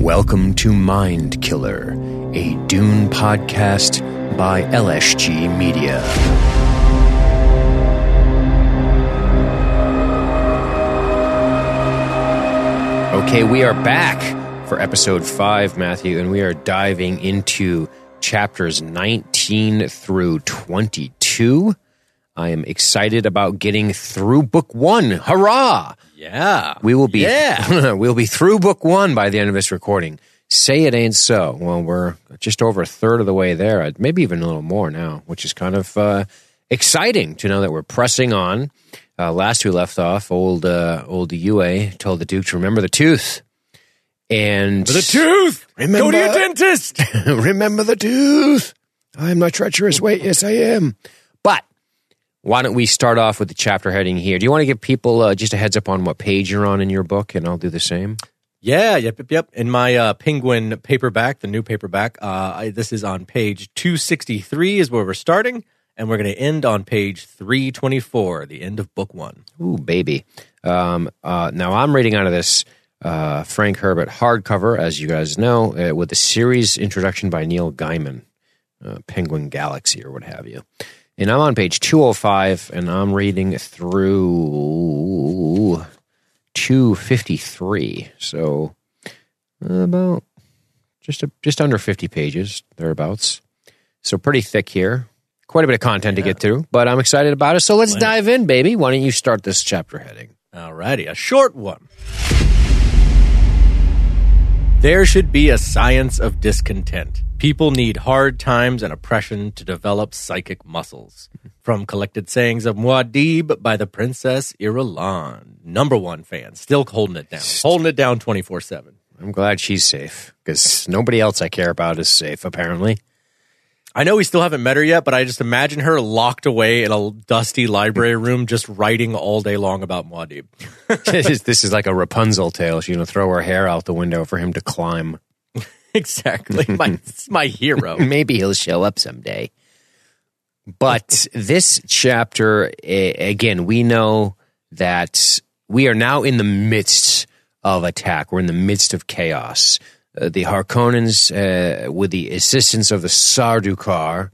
Welcome to Mind Killer, a Dune podcast by LSG Media. Okay, we are back for episode 5, Matthew, and we are diving into chapters 19 through 22. I am excited about getting through book 1. Hurrah! Yeah. We will be Yeah. we'll be through book one by the end of this recording. Say it ain't so. Well, we're just over a third of the way there, maybe even a little more now, which is kind of uh, exciting to know that we're pressing on. Uh, last we left off, old uh, old Yue told the Duke to remember the tooth, and the tooth. Remember- Go to your dentist. remember the tooth. I'm not treacherous. Wait, yes, I am. But why don't we start off with the chapter heading here? Do you want to give people uh, just a heads up on what page you're on in your book, and I'll do the same. Yeah, yep, yep, yep. In my uh, Penguin paperback, the new paperback, uh, I, this is on page 263 is where we're starting, and we're going to end on page 324, the end of book one. Ooh, baby. Um, uh, now I'm reading out of this uh, Frank Herbert hardcover, as you guys know, uh, with the series introduction by Neil Gaiman, uh, Penguin Galaxy or what have you. And I'm on page 205, and I'm reading through 253. So uh, about just a, just under 50 pages thereabouts. So pretty thick here. Quite a bit of content to get through, but I'm excited about it. So let's dive in, baby. Why don't you start this chapter heading? Alrighty, a short one. There should be a science of discontent. People need hard times and oppression to develop psychic muscles. From collected sayings of Muad'Dib by the Princess Irulan. Number one fan, still holding it down. Holding it down 24 7. I'm glad she's safe because nobody else I care about is safe, apparently. I know we still haven't met her yet, but I just imagine her locked away in a dusty library room just writing all day long about Muad'Dib. this, is, this is like a Rapunzel tale. She's going to throw her hair out the window for him to climb. exactly. My, it's my hero. Maybe he'll show up someday. But this chapter, again, we know that we are now in the midst of attack. We're in the midst of chaos. Uh, the Harkonnens, uh, with the assistance of the Sardaukar,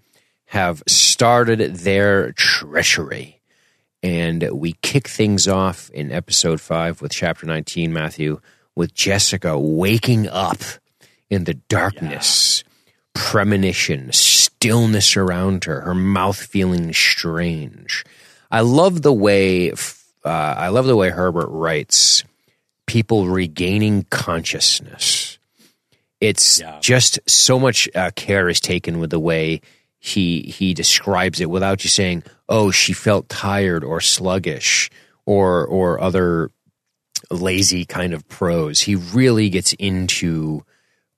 have started their treachery. And we kick things off in episode five with chapter 19, Matthew, with Jessica waking up in the darkness, premonition, stillness around her, her mouth feeling strange. I love the way uh, I love the way Herbert writes people regaining consciousness. It's Yeah. just so much uh, care is taken with the way he he describes it without you saying, "Oh, she felt tired or sluggish," or or other lazy kind of prose. He really gets into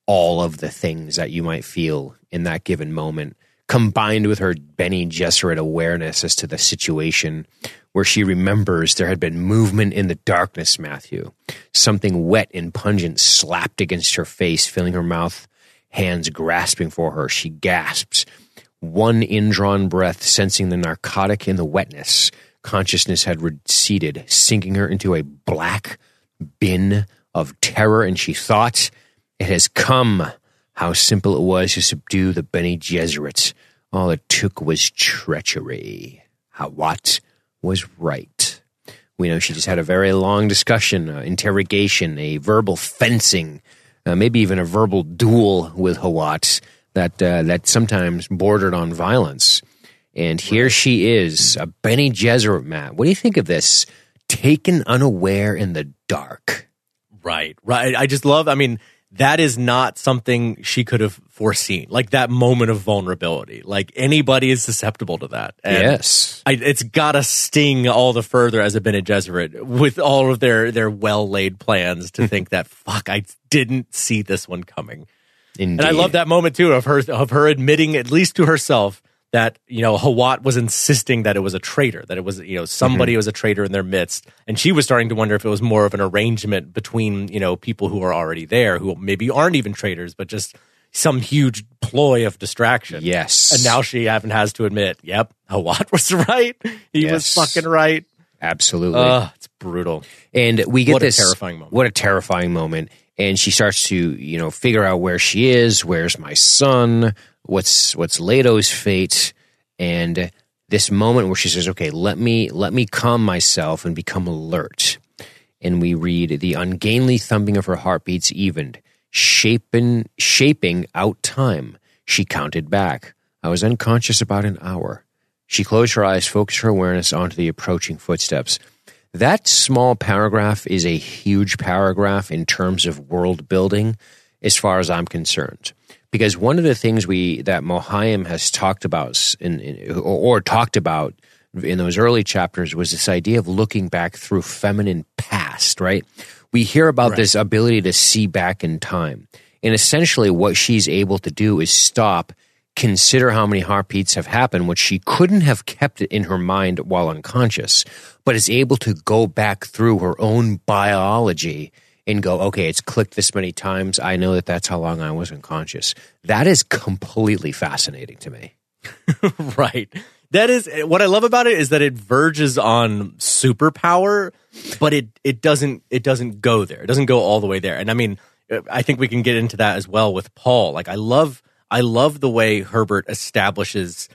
all of the things that you might feel in that given moment, combined with her Bene Gesserit awareness as to the situation where she remembers there had been movement in the darkness, Matthew. Something wet and pungent slapped against her face, filling her mouth, hands grasping for her. She gasps. One indrawn breath, sensing the narcotic in the wetness. Consciousness had receded, sinking her into a black bin of terror, and she thought, It has come. How simple it was to subdue the Bene Gesserit. All it took was treachery. Hawat was right. We know she just had a very long discussion, uh, interrogation, a verbal fencing, uh, maybe even a verbal duel with Hawat that uh, that sometimes bordered on violence. And here she is, a Bene Gesserit, Matt. What do you think of this? Taken unaware in the dark. Right, right. I just love, I mean, that is not something she could have foreseen. Like that moment of vulnerability. Like anybody is susceptible to that. And yes. I, it's gotta sting all the further as a Bene Gesserit with all of their, their well laid plans to mm-hmm. think that, fuck, I didn't see this one coming. Indeed. And I love that moment too of her of her admitting at least to herself that you know Hawat was insisting that it was a traitor, that it was you know somebody mm-hmm. was a traitor in their midst, and she was starting to wonder if it was more of an arrangement between you know people who are already there who maybe aren't even traitors, but just some huge ploy of distraction. Yes. and now she even has to admit, yep, Hawat was right. He Yes. was fucking right. Absolutely. Ugh, it's brutal. and we get What a this terrifying moment. What a terrifying moment. and she starts to you know figure out where she is. Where's my son? What's what's Leto's fate? And this moment where she says, "Okay, let me let me calm myself and become alert." And we read the ungainly thumping of her heartbeats evened, shaping shaping out time. She counted back. I was unconscious about an hour. She closed her eyes, focused her awareness onto the approaching footsteps. That small paragraph is a huge paragraph in terms of world building, as far as I'm concerned. Because one of the things we that Mohiam has talked about in, in, or, or talked about in those early chapters was this idea of looking back through feminine past, right? We hear about Right. this ability to see back in time. And essentially what she's able to do is stop, consider how many heartbeats have happened, which she couldn't have kept in her mind while unconscious, but is able to go back through her own biology and go, okay, it's clicked this many times. I know that that's how long I was unconscious. That is completely fascinating to me. right. That is what I love about it is that it verges on superpower, but it it doesn't it doesn't go there. It doesn't go all the way there. And I mean, I think we can get into that as well with Paul. Like I love I love the way Herbert establishes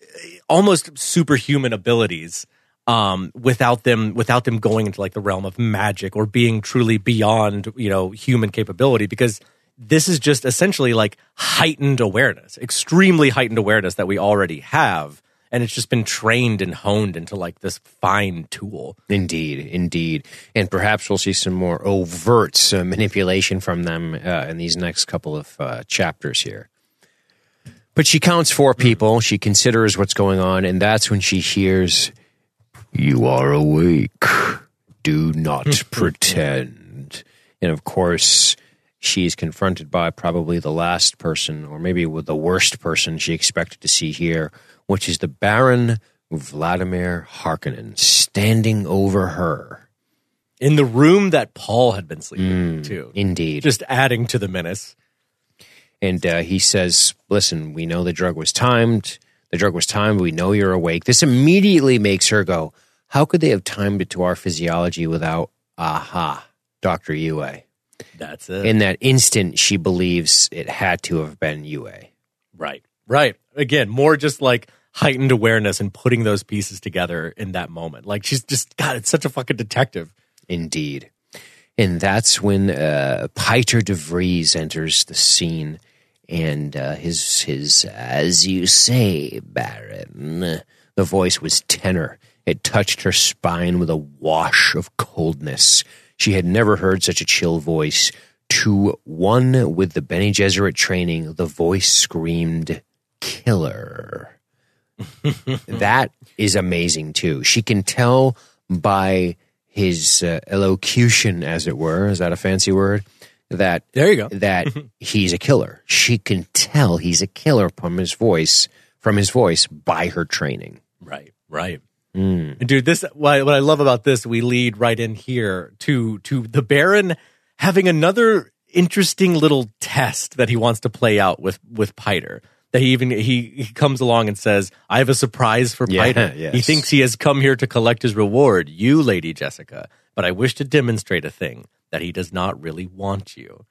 eh, almost superhuman abilities um without them without them going into like the realm of magic or being truly beyond you know human capability because this is just essentially like heightened awareness extremely heightened awareness that we already have and it's just been trained and honed into like this fine tool Indeed, indeed. And perhaps we'll see some more overt uh, manipulation from them uh, in these next couple of uh, chapters here. But she counts four people. She considers what's going on, and that's when she hears, You are awake. Do not pretend. And of course, she's confronted by probably the last person, or maybe with the worst person she expected to see here, which is the Baron Vladimir Harkonnen standing over her. in the room that Paul had been sleeping too Indeed. just adding to the menace And uh, he says, Listen, we know the drug was timed. The drug was timed. We know you're awake. This immediately makes her go, How could they have timed it to our physiology without, aha, Dr. Yue? that's it In that instant, she believes it had to have been Yue. Right. Right. Again, more just like heightened awareness and putting those pieces together in that moment. Like she's just God, it's such a fucking detective. Indeed. And that's when uh, de Vries enters the scene, and uh, his his as you say, Baron. The voice was tenor. It touched her spine with a wash of coldness. She had never heard such a chill voice. To one with the Bene Gesserit training, the voice screamed, "Killer." that is amazing too. She can tell by his uh, elocution, as it were. Is that a fancy word? That There you go. that he's a killer. She can tell he's a killer from his voice, from his voice by her training. Right. Right. Hmm. And dude, this what, what I love about this, we lead right in here to to the Baron having another interesting little test that he wants to play out with with Piter. That he even he, he comes along and says, "I have a surprise for Yeah, Piter. yes. He thinks he has come here to collect his reward, you, Lady Jessica. But I wish to demonstrate a thing that he does not really want you."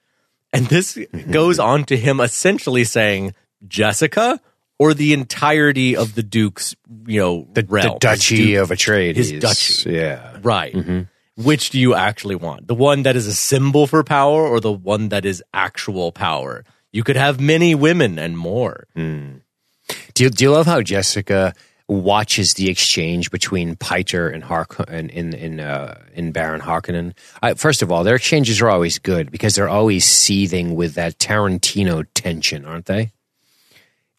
And this goes on to him essentially saying, "Jessica." Or the entirety of the Duke's, you know, The, realm, the Duchy Duke- of Atreides. his duchy. Yeah. Right. Mm-hmm. Which do you actually want? The one that is a symbol for power or the one that is actual power? You could have many women and more. Do you, do you love how Jessica watches the exchange between Piter and Hark and in in uh, in Baron Harkonnen? I, first of all, their exchanges are always good because they're always seething with that Tarantino tension, aren't they?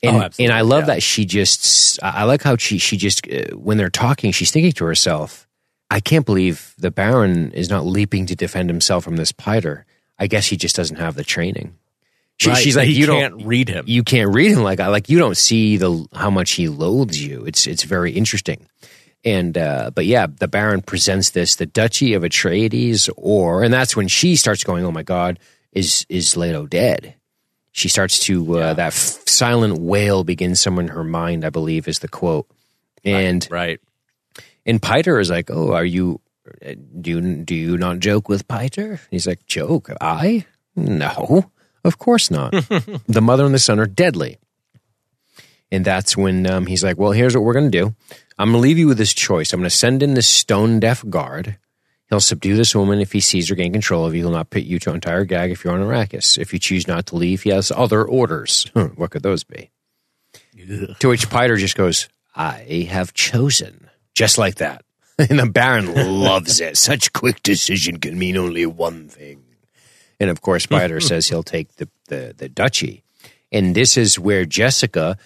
And, Oh, and I love yeah. that she just. I I like how she she just uh, when they're talking, she's thinking to herself, "I can't believe the Baron is not leaping to defend himself from this Piter. I guess he just doesn't have the training." She, Right, she's like, he "You can't don't read him." you can't read him like I like you don't see the how much he loathes you. It's it's very interesting. And uh, but yeah, the Baron presents this the Duchy of Atreides, or and that's when she starts going, "Oh my God, is is Leto dead?" She starts to uh, that f- silent wail begins somewhere in her mind. I believe is the quote. And Right. and Piter is like, "Oh, are you? uh, Do you do you not joke with Piter?" He's like, "Joke? I? No, of course not. the mother and the son are deadly. And that's when um, he's like, well, here's what we're going to do. I'm going to leave you with this choice. I'm going to send in this stone deaf guard. He'll subdue this woman if he sees her gain control of you. He'll not put you to an entire gag if you're on Arrakis. If you choose not to leave, he has other orders. what could those be? Ugh. To which Piter just goes, I have chosen. Just like that. And the Baron loves it. Such quick decision can mean only one thing. And of course, Piter says he'll take the, the, the duchy. And this is where Jessica,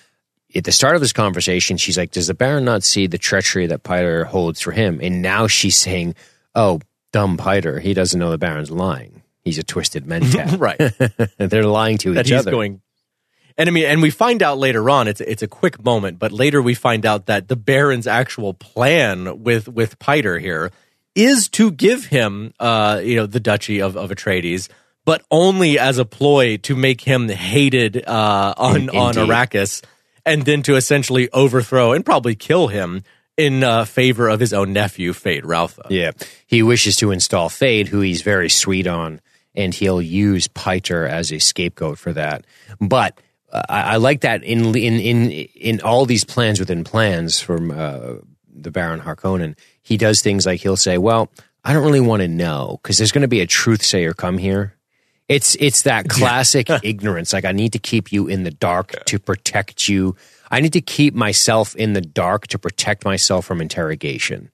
at the start of this conversation, she's like, Does the Baron not see the treachery that Piter holds for him? And now she's saying, Oh, dumb Piter. He doesn't know the Baron's lying. He's a twisted mentat. right. They're lying to that each other. Going, and I mean, and we find out later on, it's it's a quick moment, but later we find out that the Baron's actual plan with with Piter here is to give him, uh, you know, the duchy of of Atreides, but only as a ploy to make him hated uh, on In, on Arrakis, and then to essentially overthrow and probably kill him in uh, favor of his own nephew, Feyd-Rautha. Yeah, he wishes to install Feyd, who he's very sweet on, and he'll use Piter as a scapegoat for that. But I, I, like that in in in in all these plans within plans from uh, the Baron Harkonnen. He does things like he'll say, "Well, I don't really want to know because there's going to be a truth sayer come here." It's it's that classic ignorance. Like I need to keep you in the dark to protect you. I need to keep myself in the dark to protect myself from interrogation.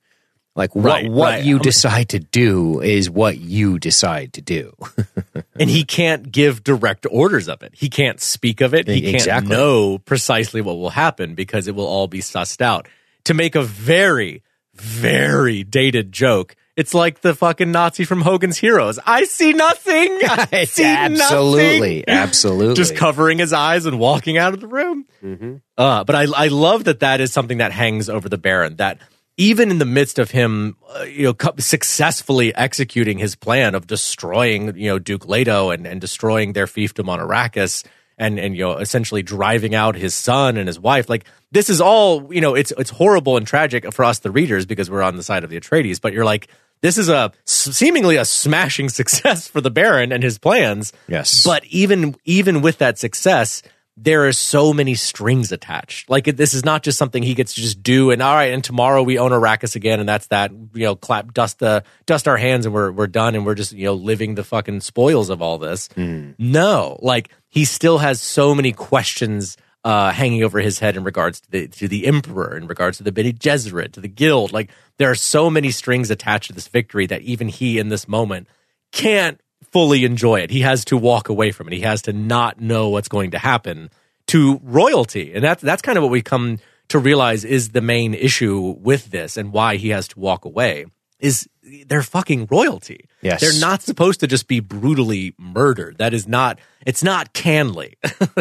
Like what right, what right. you decide to do is what you decide to do. and he can't give direct orders of it. He can't speak of it. He can't exactly. know precisely what will happen because it will all be sussed out. To make a very very dated joke, it's like the fucking Nazi from Hogan's Heroes. I see nothing. I see absolutely, nothing. absolutely. Just covering his eyes and walking out of the room. Mm-hmm. Uh, but I, I love that that is something that hangs over the Baron. That even in the midst of him, uh, you know, successfully executing his plan of destroying, you know, Duke Leto and, and destroying their fiefdom on Arrakis and, and, you know, essentially driving out his son and his wife. Like, this is all, you know, it's, it's horrible and tragic for us, the readers, because we're on the side of the Atreides, but you're like, this is a seemingly a smashing success for the Baron and his plans. Yes. But even, even with that success, there are so many strings attached. Like this is not just something he gets to just do and all right, and tomorrow we own Arrakis again, and that's that. You know, clap, dust the dust our hands, and we're we're done, and we're just you know living the fucking spoils of all this. Mm. No, like he still has so many questions uh, hanging over his head in regards to the to the emperor, in regards to the Bene Gesserit, to the guild. Like there are so many strings attached to this victory that even he in this moment can't fully enjoy it. He has to walk away from it. He has to not know what's going to happen to royalty. And that's that's kind of what we come to realize is the main issue with this and why he has to walk away is they're fucking royalty. Yes. They're not supposed to just be brutally murdered. That is not it's not kanly.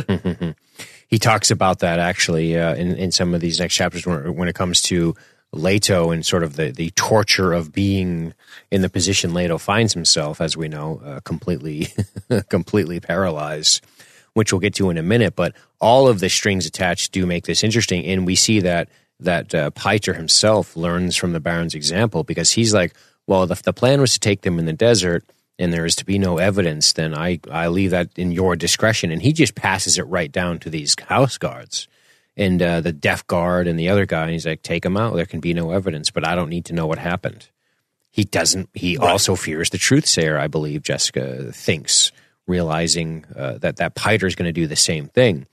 he talks about that actually uh, in in some of these next chapters when, when it comes to Leto and sort of the, the torture of being in the position Leto finds himself, as we know, uh, completely completely paralyzed, which we'll get to in a minute. But all of the strings attached do make this interesting, and we see that that uh, Piter himself learns from the Baron's example because he's like, well, if the plan was to take them in the desert and there is to be no evidence, then I I leave that in your discretion, and he just passes it right down to these house guards and uh, the deaf guard and the other guy. he's like, take him out. There can be no evidence, but I don't need to know what happened. He doesn't. He right. also fears the truth sayer. I believe Jessica thinks, realizing uh, that that Piter is going to do the same thing.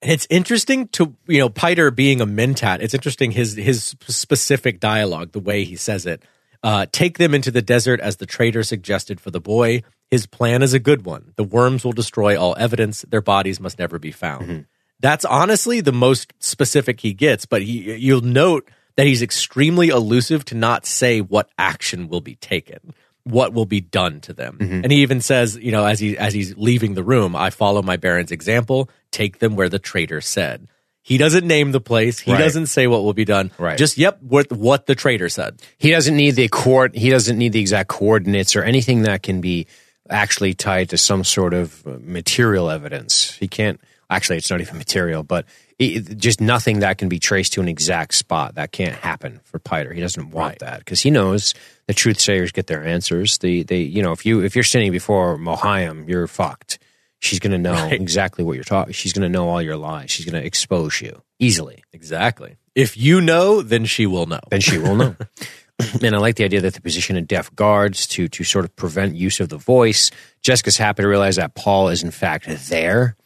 And it's interesting to you know Piter being a mentat. It's interesting his his specific dialogue, the way he says it. Uh, take them into the desert as the traitor suggested for the boy. His plan is a good one. The worms will destroy all evidence. Their bodies must never be found. Mm-hmm. That's honestly the most specific he gets, but he, you'll note that he's extremely elusive to not say what action will be taken, what will be done to them. Mm-hmm. And he even says, you know, as he as he's leaving the room, I follow my baron's example, take them where the traitor said. He doesn't name the place. He right. doesn't say what will be done. Right. Just yep, what what the traitor said. He doesn't need the court. He doesn't need the exact coordinates or anything that can be actually tied to some sort of material evidence. He can't Actually, it's not even material, but it, just nothing that can be traced to an exact spot. That can't happen for Piter. He doesn't want Right. that because he knows the truth sayers get their answers. The they you know if you if you're standing before Mohiam, you're fucked. She's going to know Right. exactly what you're talking. She's going to know all your lies. She's going to expose you easily. Exactly. If you know, then she will know. Then she will know. and I like the idea that the position of deaf guards to to sort of prevent use of the voice. Jessica's happy to realize that Paul is in fact there,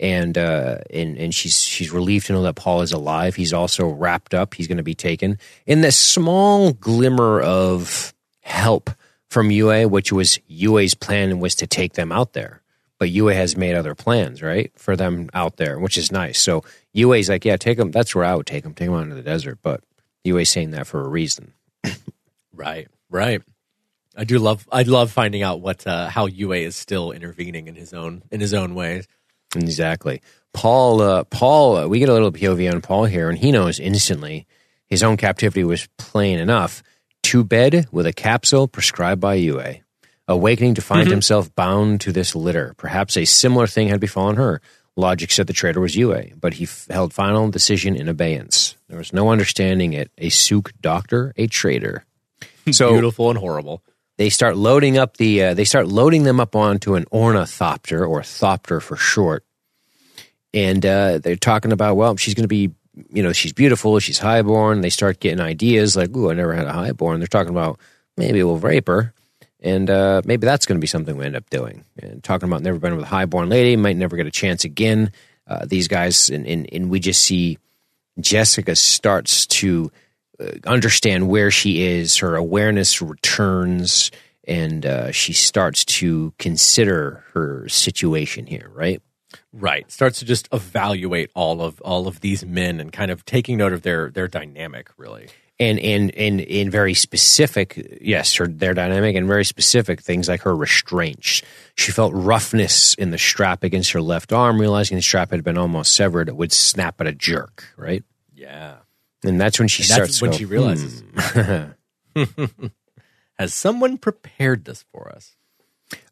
and uh, and and she's she's relieved to know that Paul is alive. He's also wrapped up. He's going to be taken. In this small glimmer of help from Yue, which was Yue's plan was to take them out there. But Yue has made other plans, right, for them out there, which is nice. So Yue's like, yeah, take them. That's where I would take them. Take them out into the desert. But Yue's saying that for a reason. Right. Right. I do love. I love finding out what uh, how Yue is still intervening in his own in his own ways. Exactly. Paul, uh, Paul, uh, we get a little POV on Paul here, and he knows instantly his own captivity was plain enough. To bed with a capsule prescribed by Yue. Awakening to find himself bound to this litter. Perhaps a similar thing had befallen her. Logic said the traitor was Yue, but he f- held final decision in abeyance. There was no understanding it. A Suk doctor, a traitor. So Beautiful and horrible. They start loading up the uh, they start loading them up onto an ornithopter or thopter for short. And uh, they're talking about well she's going to be you know she's beautiful she's highborn. They start getting ideas like ooh i never had a highborn. They're talking about maybe we'll rape her. And uh, maybe that's going to be something we end up doing. And talking about never been with a highborn lady might never get a chance again. Uh, these guys and, and, and we just see jessica starts to understand where she is. Her awareness returns, and uh, she starts to consider her situation here. Right? Right. Starts to just evaluate all of all of these men and kind of taking note of their their dynamic. Really. And and and in very specific, yes, her their dynamic and very specific things like her restraints. She felt roughness in the strap against her left arm, realizing the strap had been almost severed. It would snap at a jerk. Right? Yeah. And that's when she And starts. that's when to she realizes. "Hmm." Has someone prepared this for us?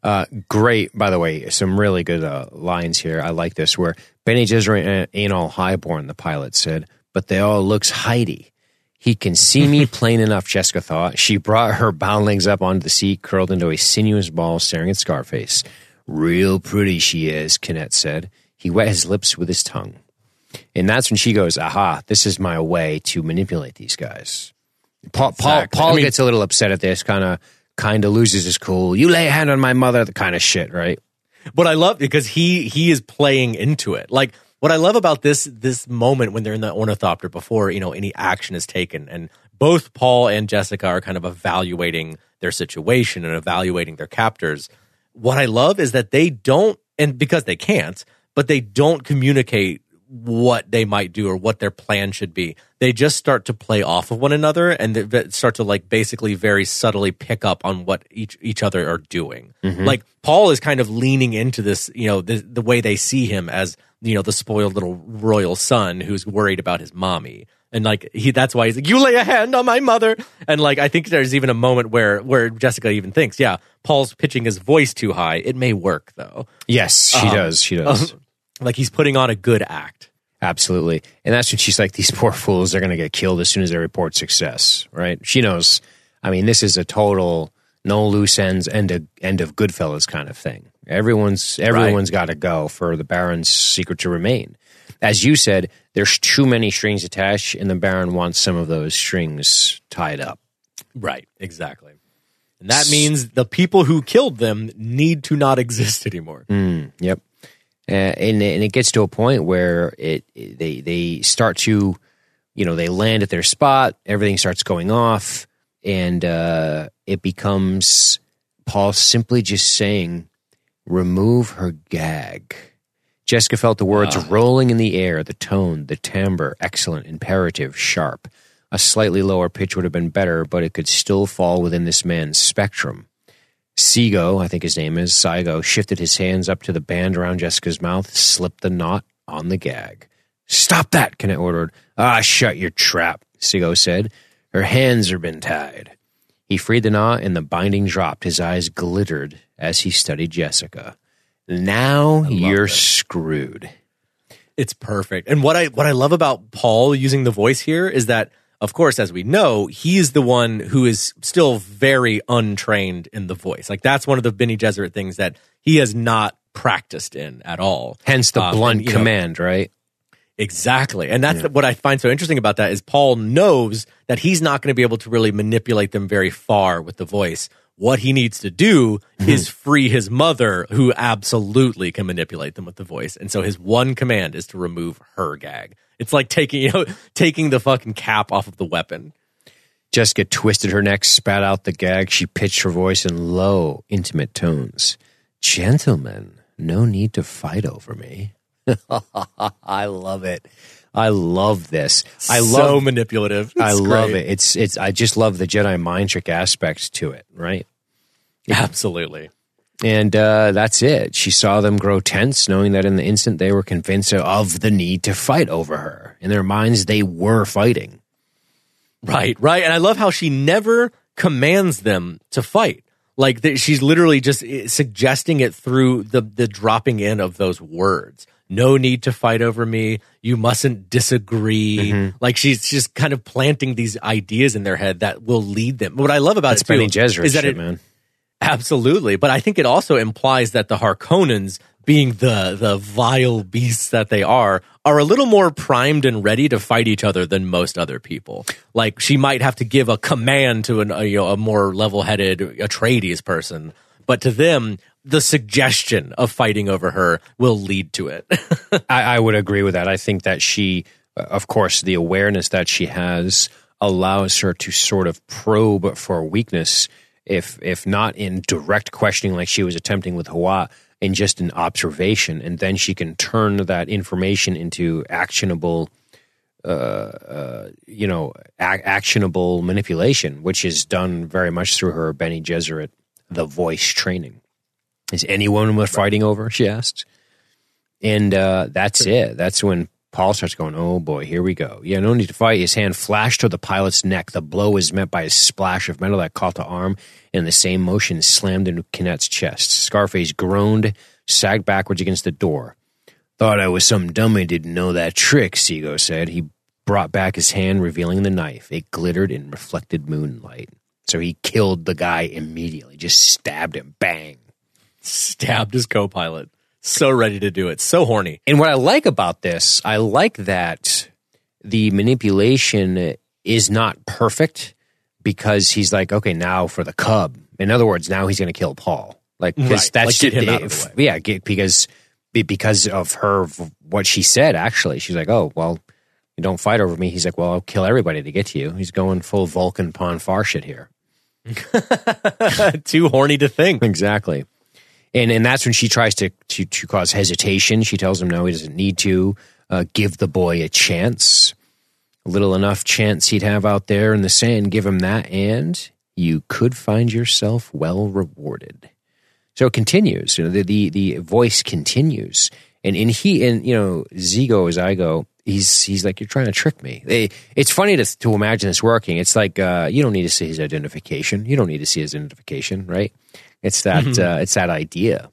Uh, great, by the way, some really good uh, lines here. I like this where Bene Gesserit ain't all highborn, the pilot said, but they all looks Heidi. He can see me plain enough, Jessica thought. She brought her boundlings up onto the seat, curled into a sinuous ball, staring at Scarface. Real pretty she is, Kinet said. He wet his lips with his tongue. And that's when she goes, aha, this is my way to manipulate these guys. Paul, Paul, Exactly. Paul I mean- gets a little upset at this, kind of kind of loses his cool. You lay a hand on my mother, the kind of shit, right? But I love because he he is playing into it. Like what I love about this this moment when they're in the ornithopter before you know any action is taken, and both Paul and Jessica are kind of evaluating their situation and evaluating their captors. What I love is that they don't, and because they can't, but they don't communicate what they might do or what their plan should be. They just start to play off of one another and they start to like basically very subtly pick up on what each each other are doing. Like Paul is kind of leaning into this, you know, the, the way they see him as you know the spoiled little royal son who's worried about his mommy. And like he, that's why he's like, "You lay a hand on my mother." And like I think there's even a moment where where Jessica even thinks, "Yeah, Paul's pitching his voice too high. It may work though." Yes, she Um, does. She does. Like he's putting on a good act. Absolutely. And that's when she's like, these poor fools, they're going to get killed as soon as they report success, right? She knows. I mean, this is a total no loose ends, end of, end of Goodfellas kind of thing. Everyone's everyone's got to go for the Baron's secret to remain. As you said, there's too many strings attached, and the Baron wants some of those strings tied up. Right, exactly. And that means the people who killed them need to not exist anymore. Mm, yep. Uh, and and it gets to a point where it they they start to, you know, they land at their spot. Everything starts going off, and uh, it becomes Paul simply just saying, "Remove her gag." Jessica felt the words rolling in the air, the tone, the timbre, excellent, imperative, sharp. A slightly lower pitch would have been better, but it could still fall within this man's spectrum. Seago, I think his name is, Saigo, shifted his hands up to the band around Jessica's mouth, slipped the knot on the gag. Stop that, Kenneth ordered. Ah, shut your trap, Seago said. Her hands are been tied. He freed the knot and the binding dropped. His eyes glittered as he studied Jessica. Now you're this. screwed. It's perfect. And what I what I love about Paul using the voice here is that of course as we know, he's the one who is still very untrained in the voice. Like that's one of the Bene Gesserit things that he has not practiced in at all. Hence the Um, blunt and, you know, command, right? Exactly. And that's what I find so interesting about that is Paul knows that he's not going to be able to really manipulate them very far with the voice. What he needs to do is free his mother, who absolutely can manipulate them with the voice. And so his one command is to remove her gag. It's like taking, you know, taking the fucking cap off of the weapon. Jessica twisted her neck, spat out the gag. She pitched her voice in low, intimate tones. Gentlemen, no need to fight over me. I love it. I love this. I so love manipulative. I It's love great. it. It's it's I just love the Jedi mind trick aspect to it, right? Absolutely. And uh, that's it. She saw them grow tense, knowing that in the instant they were convinced of the need to fight over her. In their minds, they were fighting. Right, right. And I love how she never commands them to fight. Like that she's literally just eh, suggesting it through the the dropping in of those words. No need to fight over me. You mustn't disagree. Mm-hmm. Like she's just kind of planting these ideas in their head that will lead them. What I love about That's it too Bene Gesserit is that shit, it, man. Absolutely, but I think it also implies that the Harkonnens, being the the vile beasts that they are, are a little more primed and ready to fight each other than most other people. Like she might have to give a command to an, a, you know, a more level headed Atreides person, but to them, the suggestion of fighting over her will lead to it. I, I would agree with that. I think that she, uh, of course, the awareness that she has allows her to sort of probe for weakness, if if not in direct questioning like she was attempting with Hawa, in just an observation, and then she can turn that information into actionable. Uh, uh, you know, ac- actionable manipulation, which is done very much through her Bene Gesserit, the voice training. Is anyone worth fighting over? She asked. And uh, that's it. That's when Paul starts going, oh boy, here we go. Yeah, no need to fight. His hand flashed toward the pilot's neck. The blow was met by a splash of metal that caught the arm, and the same motion slammed into Kinet's chest. Scarface groaned, sagged backwards against the door. Thought I was some dummy didn't know that trick, Seago said. He brought back his hand, revealing the knife. It glittered in reflected moonlight. So he killed the guy immediately, just stabbed him. Bang. Stabbed his co-pilot. So ready to do it. So horny. And what I like about this, I like that the manipulation is not perfect because he's like, okay, now for the cub. In other words, now he's going to kill Paul. Like, Right. that's Like, get him out of if- the Yeah, get, because because of her what she said. Actually, she's like, oh well, you don't fight over me. He's like, well, I'll kill everybody to get to you. He's going full Vulcan Pon farr shit here. Too horny to think. Exactly. And and that's when she tries to to, to cause hesitation. She tells him no, he doesn't need to. Uh, give the boy a chance, a little enough chance he'd have out there in the sand. Give him that, and you could find yourself well rewarded. So it continues. You know, the the, the voice continues, and and he and you know Zigo as I go. He's he's like you're trying to trick me. They, it's funny to to imagine this working. It's like uh, you don't need to see his identification. You don't need to see his identification, right? It's that uh, it's that idea,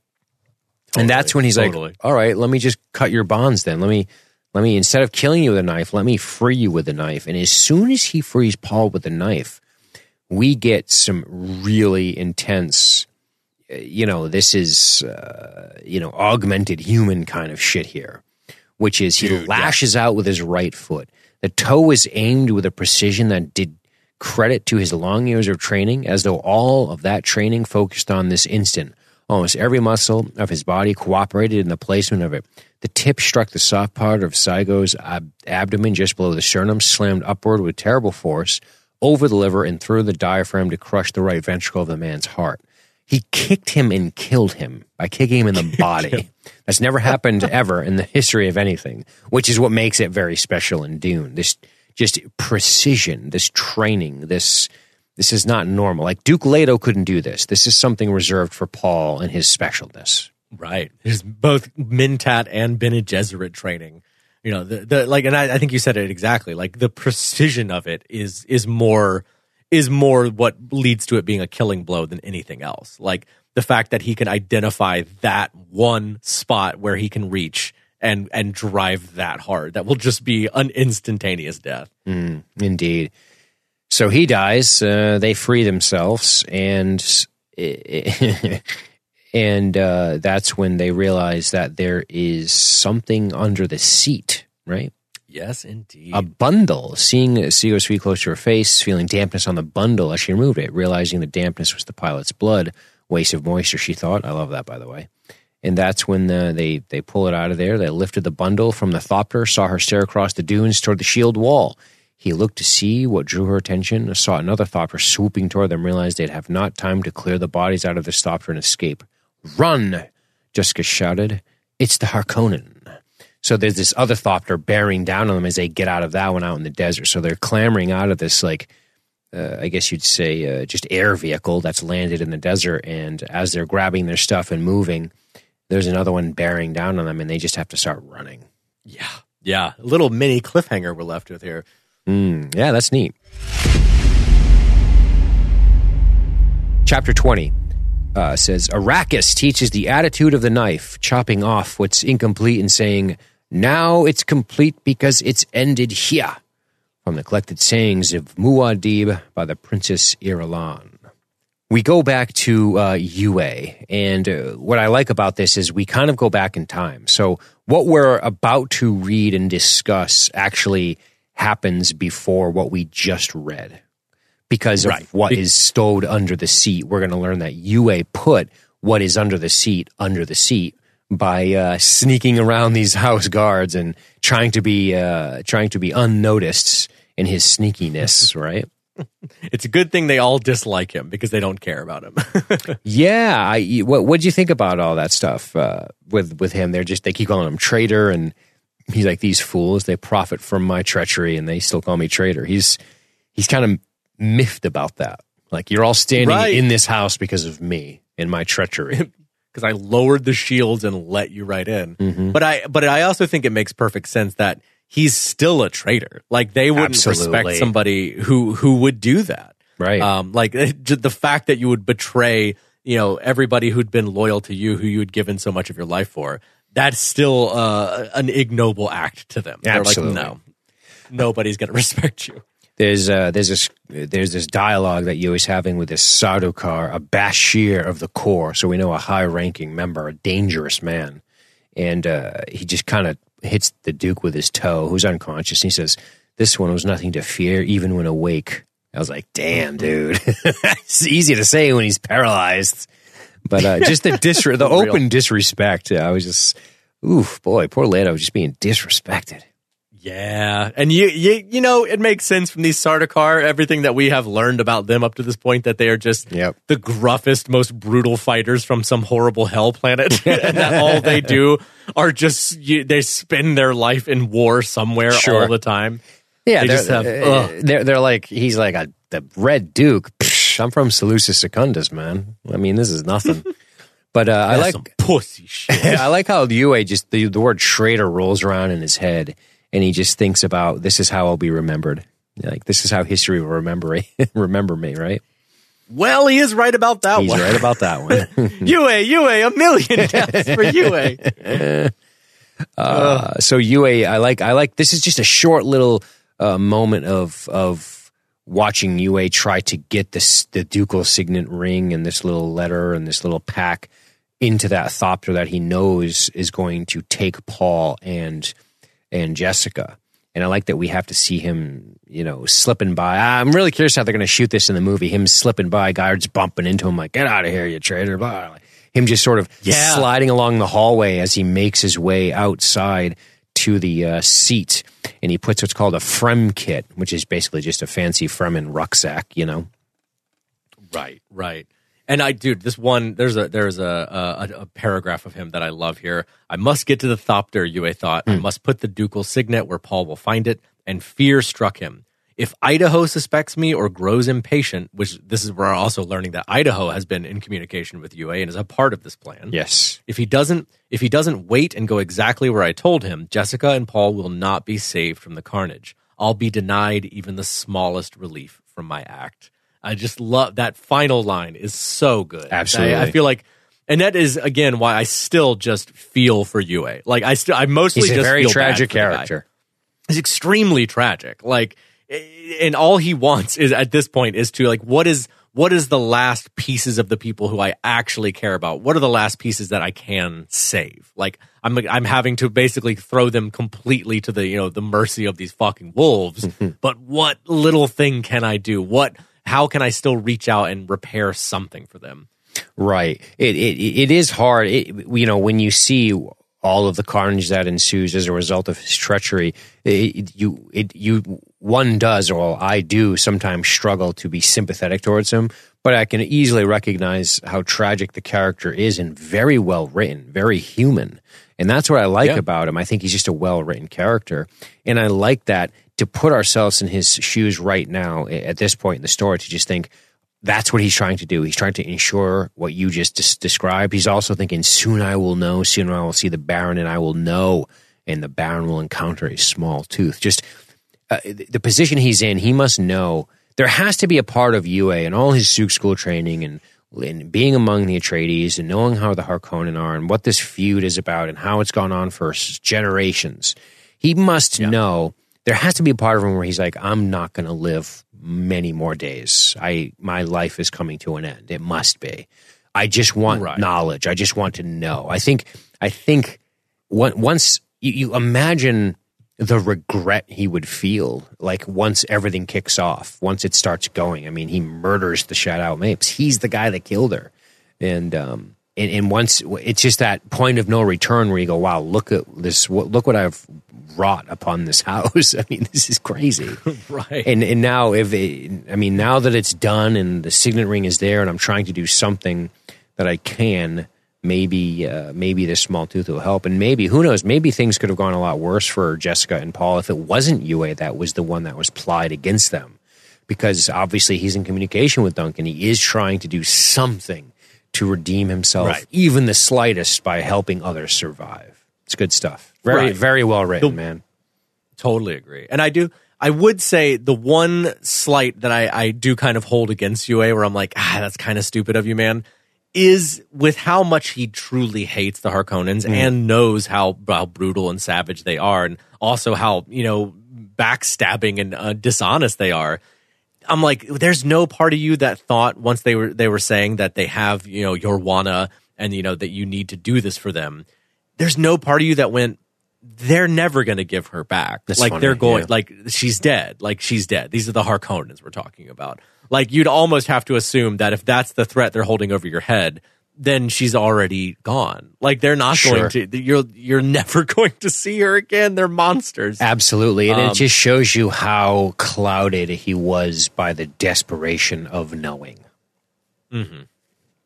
and that's when he's totally. like, "All right, let me just cut your bonds. Then let me let me instead of killing you with a knife, let me free you with a knife." And as soon as he frees Paul with a knife, we get some really intense. You know, this is uh, you know augmented human kind of shit here, which is he Dude, lashes out with his right foot. The toe is aimed with a precision that did credit to his long years of training, as though all of that training focused on this instant. Almost every muscle of his body cooperated in the placement of it. The tip struck the soft part of Saigo's ab- abdomen just below the sternum, slammed upward with terrible force over the liver and through the diaphragm to crush the right ventricle of the man's heart. He kicked him and killed him by kicking him in the body. That's never happened ever in the history of anything, which is what makes it very special in Dune. This just precision, this training, this this is not normal. Like Duke Leto couldn't do this. This is something reserved for Paul and his specialness. Right. There's both Mentat and Bene Gesserit training. You know, the, the like, and I, I think you said it exactly. Like the precision of it is is more is more what leads to it being a killing blow than anything else. Like the fact that he can identify that one spot where he can reach and and drive that hard. That will just be an instantaneous death. Mm, indeed. So he dies. Uh, they free themselves, and and uh, that's when they realize that there is something under the seat. Right. Yes, indeed. A bundle. Seeing Seego's feet close to her face, feeling dampness on the bundle as she removed it, realizing the dampness was the pilot's blood, waste of moisture. She thought. I love that, by the way. And that's when the, they they pull it out of there. They lifted the bundle from the thopter, saw her stare across the dunes toward the shield wall. He looked to see what drew her attention, saw another thopter swooping toward them, realized they'd have not time to clear the bodies out of the thopter and escape. Run! Jessica shouted. It's the Harkonnen. So there's this other thopter bearing down on them as they get out of that one out in the desert. So they're clambering out of this, like, uh, I guess you'd say, uh, just air vehicle that's landed in the desert. And as they're grabbing their stuff and moving, there's another one bearing down on them, and they just have to start running. Yeah. Yeah. A little mini cliffhanger we're left with here. Mm, yeah, that's neat. Chapter 20 uh, says Arrakis teaches the attitude of the knife, chopping off what's incomplete and saying, Now it's complete because it's ended here. From the collected sayings of Muad'Dib by the Princess Irulan. We go back to uh, Yue, and uh, what I like about this is we kind of go back in time. So, what we're about to read and discuss actually happens before what we just read because of Right. what is stowed under the seat. We're going to learn that Yue put what is under the seat under the seat by uh, sneaking around these house guards and trying to be uh, trying to be unnoticed in his sneakiness, right? It's a good thing they all dislike him because they don't care about him. Yeah, I what what'd you think about all that stuff uh, with with him? They're just they keep calling him traitor, and he's like these fools. They profit from my treachery, and they still call me traitor. He's he's kind of miffed about that. Like you're all standing Right. in this house because of me and my treachery. because I lowered the shields and let you right in. Mm-hmm. But I but I also think it makes perfect sense that he's still a traitor. Like they wouldn't Absolutely. respect somebody who who would do that. Right. Um, like the fact that you would betray, you know, everybody who'd been loyal to you, who you had given so much of your life for. That's still uh, an ignoble act to them. Absolutely. They're like, no, nobody's going to respect you. there's uh, there's this there's this dialogue that Yue's having with this Sardaukar, a Bashar of the Corps. So we know a high ranking member, a dangerous man, and uh, he just kind of hits the Duke with his toe, who's unconscious. And he says, "This one was nothing to fear, even when awake." I was like, "Damn, dude, it's easy to say when he's paralyzed." But uh, just the dis- the open disrespect. I was just, oof, boy, poor Leto was just being disrespected. Yeah, and you, you you know it makes sense from these Sardaukar, everything that we have learned about them up to this point that they are just Yep. the gruffest, most brutal fighters from some horrible hell planet, and that all they do are just you, they spend their life in war somewhere Sure. all the time. Yeah, They they're, just have- uh, they're they're like he's like a the Red Duke. Psh, I'm from Salusa Secundus, man. I mean, this is nothing. But uh, I like pussy shit. I like how Yue just the, the word traitor rolls around in his head, and he just thinks about this is how I'll be remembered. Like this is how history will remember remember me, right? well, he is right about that He's one. right about that one. Yue, Yue, a million deaths for Yue. Uh, so Yue, I like I like this is just a short little uh, moment of of watching Yue try to get this the ducal signet ring and this little letter and this little pack into that thopter that he knows is going to take Paul and and Jessica. And I like that we have to see him, you know, slipping by. I'm really curious how they're going to shoot this in the movie. Him slipping by, guards bumping into him like, "Get out of here, you traitor!" Blah. Him just sort of Yeah. sliding along the hallway as he makes his way outside to the uh, seat, and he puts what's called a Frem kit, which is basically just a fancy Fremen rucksack. You know, Right, right. And I, dude, this one there's a there's a, a a paragraph of him that I love here. I must get to the Thopter, Yue thought. I hmm. must put the ducal signet where Paul will find it. And fear struck him. If Idaho suspects me or grows impatient, which this is where I'm also learning that Idaho has been in communication with Yue and is a part of this plan. yes, If he doesn't if he doesn't wait and go exactly where I told him, Jessica and Paul will not be saved from the carnage. I'll be denied even the smallest relief from my act. I just love that final line is so good. Absolutely. I, I feel like And that is again why I still just feel for Yue. Like I still, I mostly He's a just very feel tragic for the guy. character. He's extremely tragic. Like, and all he wants is at this point is to like, what is what is the last pieces of the people who I actually care about? What are the last pieces that I can save? Like, I'm I'm having to basically throw them completely to the you know the mercy of these fucking wolves. Mm-hmm. but what little thing can I do? What how can I still reach out and repair something for them? Right. It it it is hard. It, you know, when you see all of the carnage that ensues as a result of his treachery, it, you it you one does, or I do, sometimes struggle to be sympathetic towards him. But I can easily recognize how tragic the character is, and very well written, very human, and that's what I like Yeah. about him. I think he's just a well written character, and I like that to put ourselves in his shoes right now at this point in the story to just think that's what he's trying to do. He's trying to ensure what you just des- described. He's also thinking, soon I will know, soon I will see the Baron, and I will know, and the Baron will encounter a small tooth. Just uh, the position he's in, he must know there has to be a part of Yue and all his Suk school training and, and being among the Atreides and knowing how the Harkonnen are and what this feud is about and how it's gone on for generations. He must know there has to be a part of him where he's like, I'm not going to live many more days. I my life is coming to an end. It must be. I just want Right. knowledge. I just want to know. I think. I think. Once you, you imagine the regret he would feel, like once everything kicks off, once it starts going. I mean, he murders the Shadout Mapes. He's the guy that killed her, and um, and, and once it's just that point of no return where you go, wow, look at this. What, look what I've wrought upon this house. I mean, this is crazy. Right. And and now if it, I mean now that it's done and the signet ring is there and I'm trying to do something that I can, maybe uh, maybe this small tooth will help. And maybe who knows? Maybe things could have gone a lot worse for Jessica and Paul if it wasn't Yue that was the one that was plied against them, because obviously he's in communication with Duncan. He is trying to do something to redeem himself, Right. even the slightest, by helping others survive. It's good stuff. Very Right. very well written, man. Totally agree. And I do, I would say the one slight that I, I do kind of hold against Yue where I'm like, ah, that's kind of stupid of you, man, is with how much he truly hates the Harkonnens and knows how, how brutal and savage they are and also how, you know, backstabbing and uh, dishonest they are. I'm like, there's no part of you that thought once they were they were saying that they have you know your Wanna and you know that you need to do this for them. There's no part of you that went, they're never going to give her back. That's like funny, they're going, yeah. like she's dead. Like she's dead. These are the Harkonnens we're talking about. Like you'd almost have to assume that if that's the threat they're holding over your head, then she's already gone. Like they're not Sure. going to. You're you're never going to see her again. They're monsters. Absolutely. And Um, it just shows you how clouded he was by the desperation of knowing. Mm-hmm.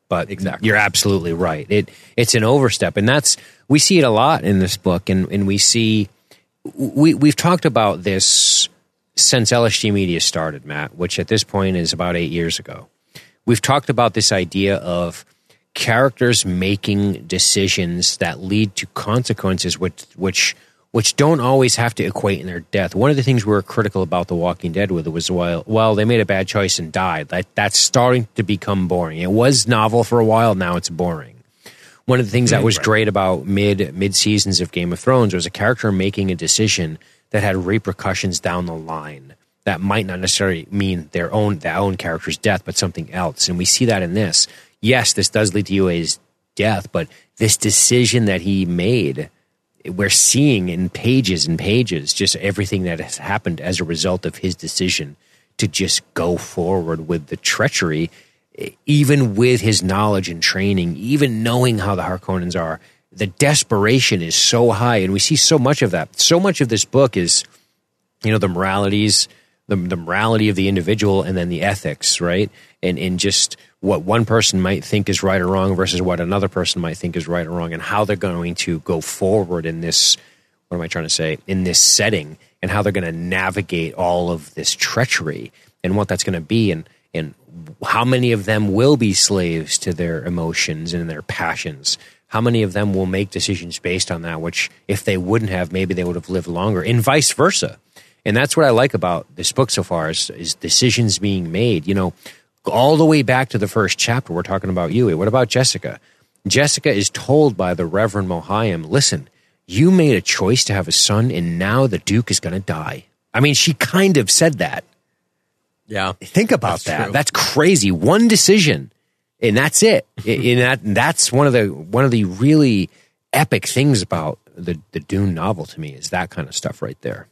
But Exactly. you're absolutely right. It it's an overstep. And that's we see it a lot in this book and, and we see we we've talked about this since LSG Media started, Matt, which at this point is about eight years ago. We've talked about this idea of characters making decisions that lead to consequences which which which don't always have to equate in their death. One of the things we were critical about The Walking Dead with it was well, well, they made a bad choice and died. That that's starting to become boring. It was novel for a while, now it's boring. One of the things that was great about mid mid seasons of Game of Thrones was a character making a decision that had repercussions down the line that might not necessarily mean their own their own character's death, but something else. And we see that in this. Yes, this does lead to Yue's death, but this decision that he made, we're seeing in pages and pages just everything that has happened as a result of his decision to just go forward with the treachery, even with his knowledge and training, even knowing how the Harkonnens are. The desperation is so high, and we see so much of that. So much of this book is you know the moralities the, the morality of the individual and then the ethics right and and just what one person might think is right or wrong versus what another person might think is right or wrong and how they're going to go forward in this what am i trying to say in this setting and how they're going to navigate all of this treachery and what that's going to be and and how many of them will be slaves to their emotions and their passions how many of them will make decisions based on that which if they wouldn't have maybe they would have lived longer and vice versa and that's what I like about this book so far is, is decisions being made. You know, all the way back to the first chapter, we're talking about you. What about Jessica? Jessica is told by the Reverend Mohiam, listen, you made a choice to have a son, and now the Duke is going to die. I mean, she kind of said that. Yeah. Think about That's that. true. That's crazy. One decision, and that's it. and that that's one of the one of the really epic things about the the Dune novel to me is that kind of stuff right there.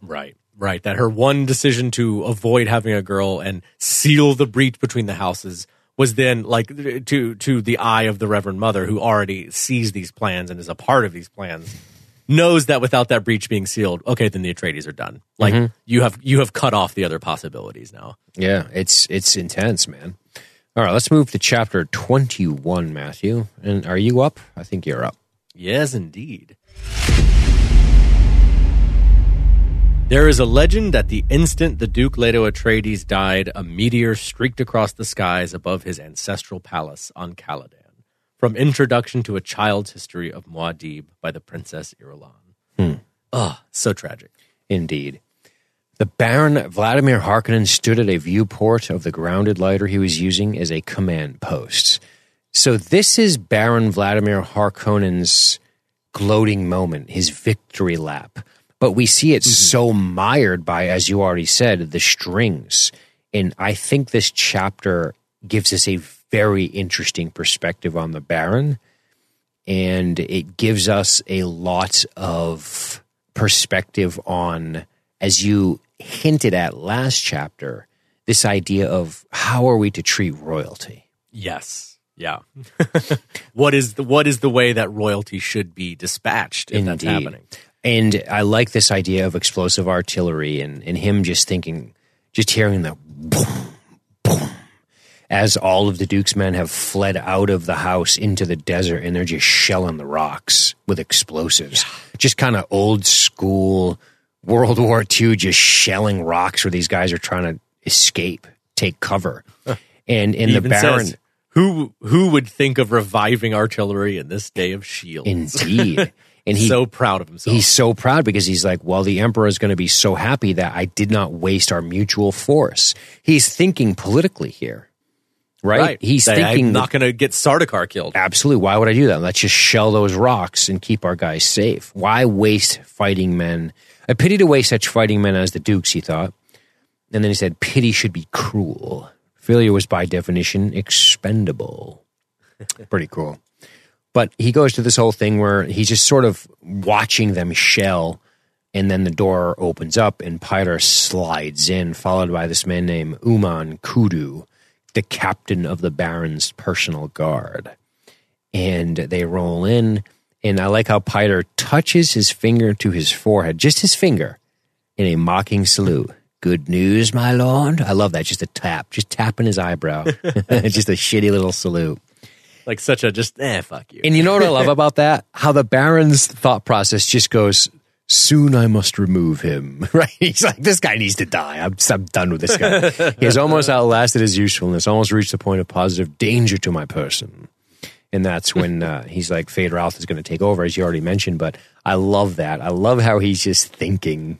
Right. Right. That her one decision to avoid having a girl and seal the breach between the houses was then like to to the eye of the Reverend Mother who already sees these plans and is a part of these plans. Knows that without that breach being sealed, okay, then the Atreides are done. Like mm-hmm. you have you have cut off the other possibilities now. Yeah, it's it's intense, man. All right, let's move to chapter twenty one, Matthew. And are you up? I think you're up. Yes, indeed. There is a legend that the instant the Duke Leto Atreides died, a meteor streaked across the skies above his ancestral palace on Caladan. From Introduction to a Child's History of Muad'Dib by the Princess Irulan. Ugh, so tragic. Indeed. The Baron Vladimir Harkonnen stood at a viewport of the grounded lighter he was using as a command post. So this is Baron Vladimir Harkonnen's gloating moment, his victory lap. But we see it mm-hmm. so mired by, as you already said, the strings. And I think this chapter gives us a very interesting perspective on the Baron. And it gives us a lot of perspective on, as you hinted at last chapter, this idea of how are we to treat royalty? Yes. Yeah. what is the what is the way that royalty should be dispatched if that's happening? And I like this idea of explosive artillery and, and him just thinking, just hearing the boom, boom, as all of the Duke's men have fled out of the house into the desert and they're just shelling the rocks with explosives. Just kind of old school World War II, just shelling rocks where these guys are trying to escape, take cover. And in the Baron, says, who who would think of reviving artillery in this day of shields? indeed. And he so proud of himself. He's so proud because he's like, well, the emperor is going to be so happy that I did not waste our mutual force. He's thinking politically here, right? He's That thinking, I'm not going to get Sardaukar killed. absolutely, why would I do that? Let's just shell those rocks and keep our guys safe. Why waste fighting men? A pity to waste such fighting men as the dukes, he thought. And then he said, pity should be cruel. Failure was by definition expendable. Pretty cool. But he goes to this whole thing where he's just sort of watching them shell, and then the door opens up and Piter slides in, followed by this man named Umman Kudu, the captain of the Baron's personal guard. And they roll in, and I like how Piter touches his finger to his forehead, just his finger, in a mocking salute. Good news, my lord. I love that. Just a tap, just tapping his eyebrow. just a shitty little salute. Like such a just eh, fuck you. And you know what I love about that? How the Baron's thought process just goes, soon I must remove him. Right? He's like, this guy needs to die. I'm, I'm done with this guy. he has almost outlasted his usefulness, almost reached the point of positive danger to my person. And that's when uh, he's like, Feyd-Rautha is going to take over, as you already mentioned. But I love that. I love how he's just thinking,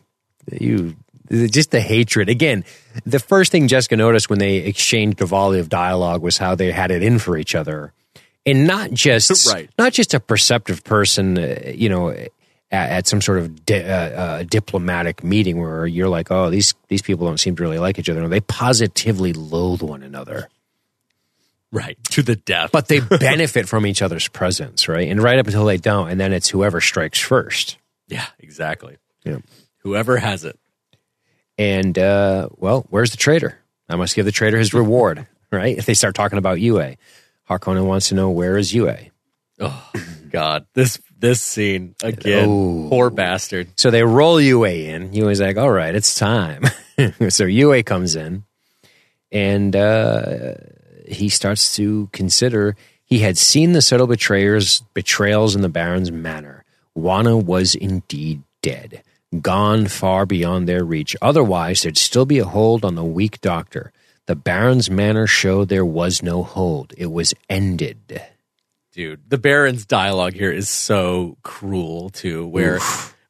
you, just the hatred. Again, the first thing Jessica noticed when they exchanged a volley of dialogue was how they had it in for each other. And not just Right. not just a perceptive person, uh, you know, at, at some sort of di- uh, uh, diplomatic meeting where you're like, oh, these these people don't seem to really like each other. No, they positively loathe one another, right to the death. but they benefit from each other's presence, right? And right up until they don't, and then it's whoever strikes first. yeah, exactly. Yeah. Whoever has it. And uh, well, where's the traitor? I must give the traitor his reward, right? If they start talking about Yue, Harkonnen wants to know where is Yue. Oh God, this this scene again. Oh. Poor bastard. So they roll Yue in. Yue's like, all right, it's time. so Yue comes in and uh, he starts to consider he had seen the subtle betrayers betrayals in the Baron's manor. Wanna was indeed dead, gone far beyond their reach. Otherwise, there'd still be a hold on the weak doctor. The Baron's manner showed there was no hold. It was ended. dude the baron's dialogue here is so cruel too where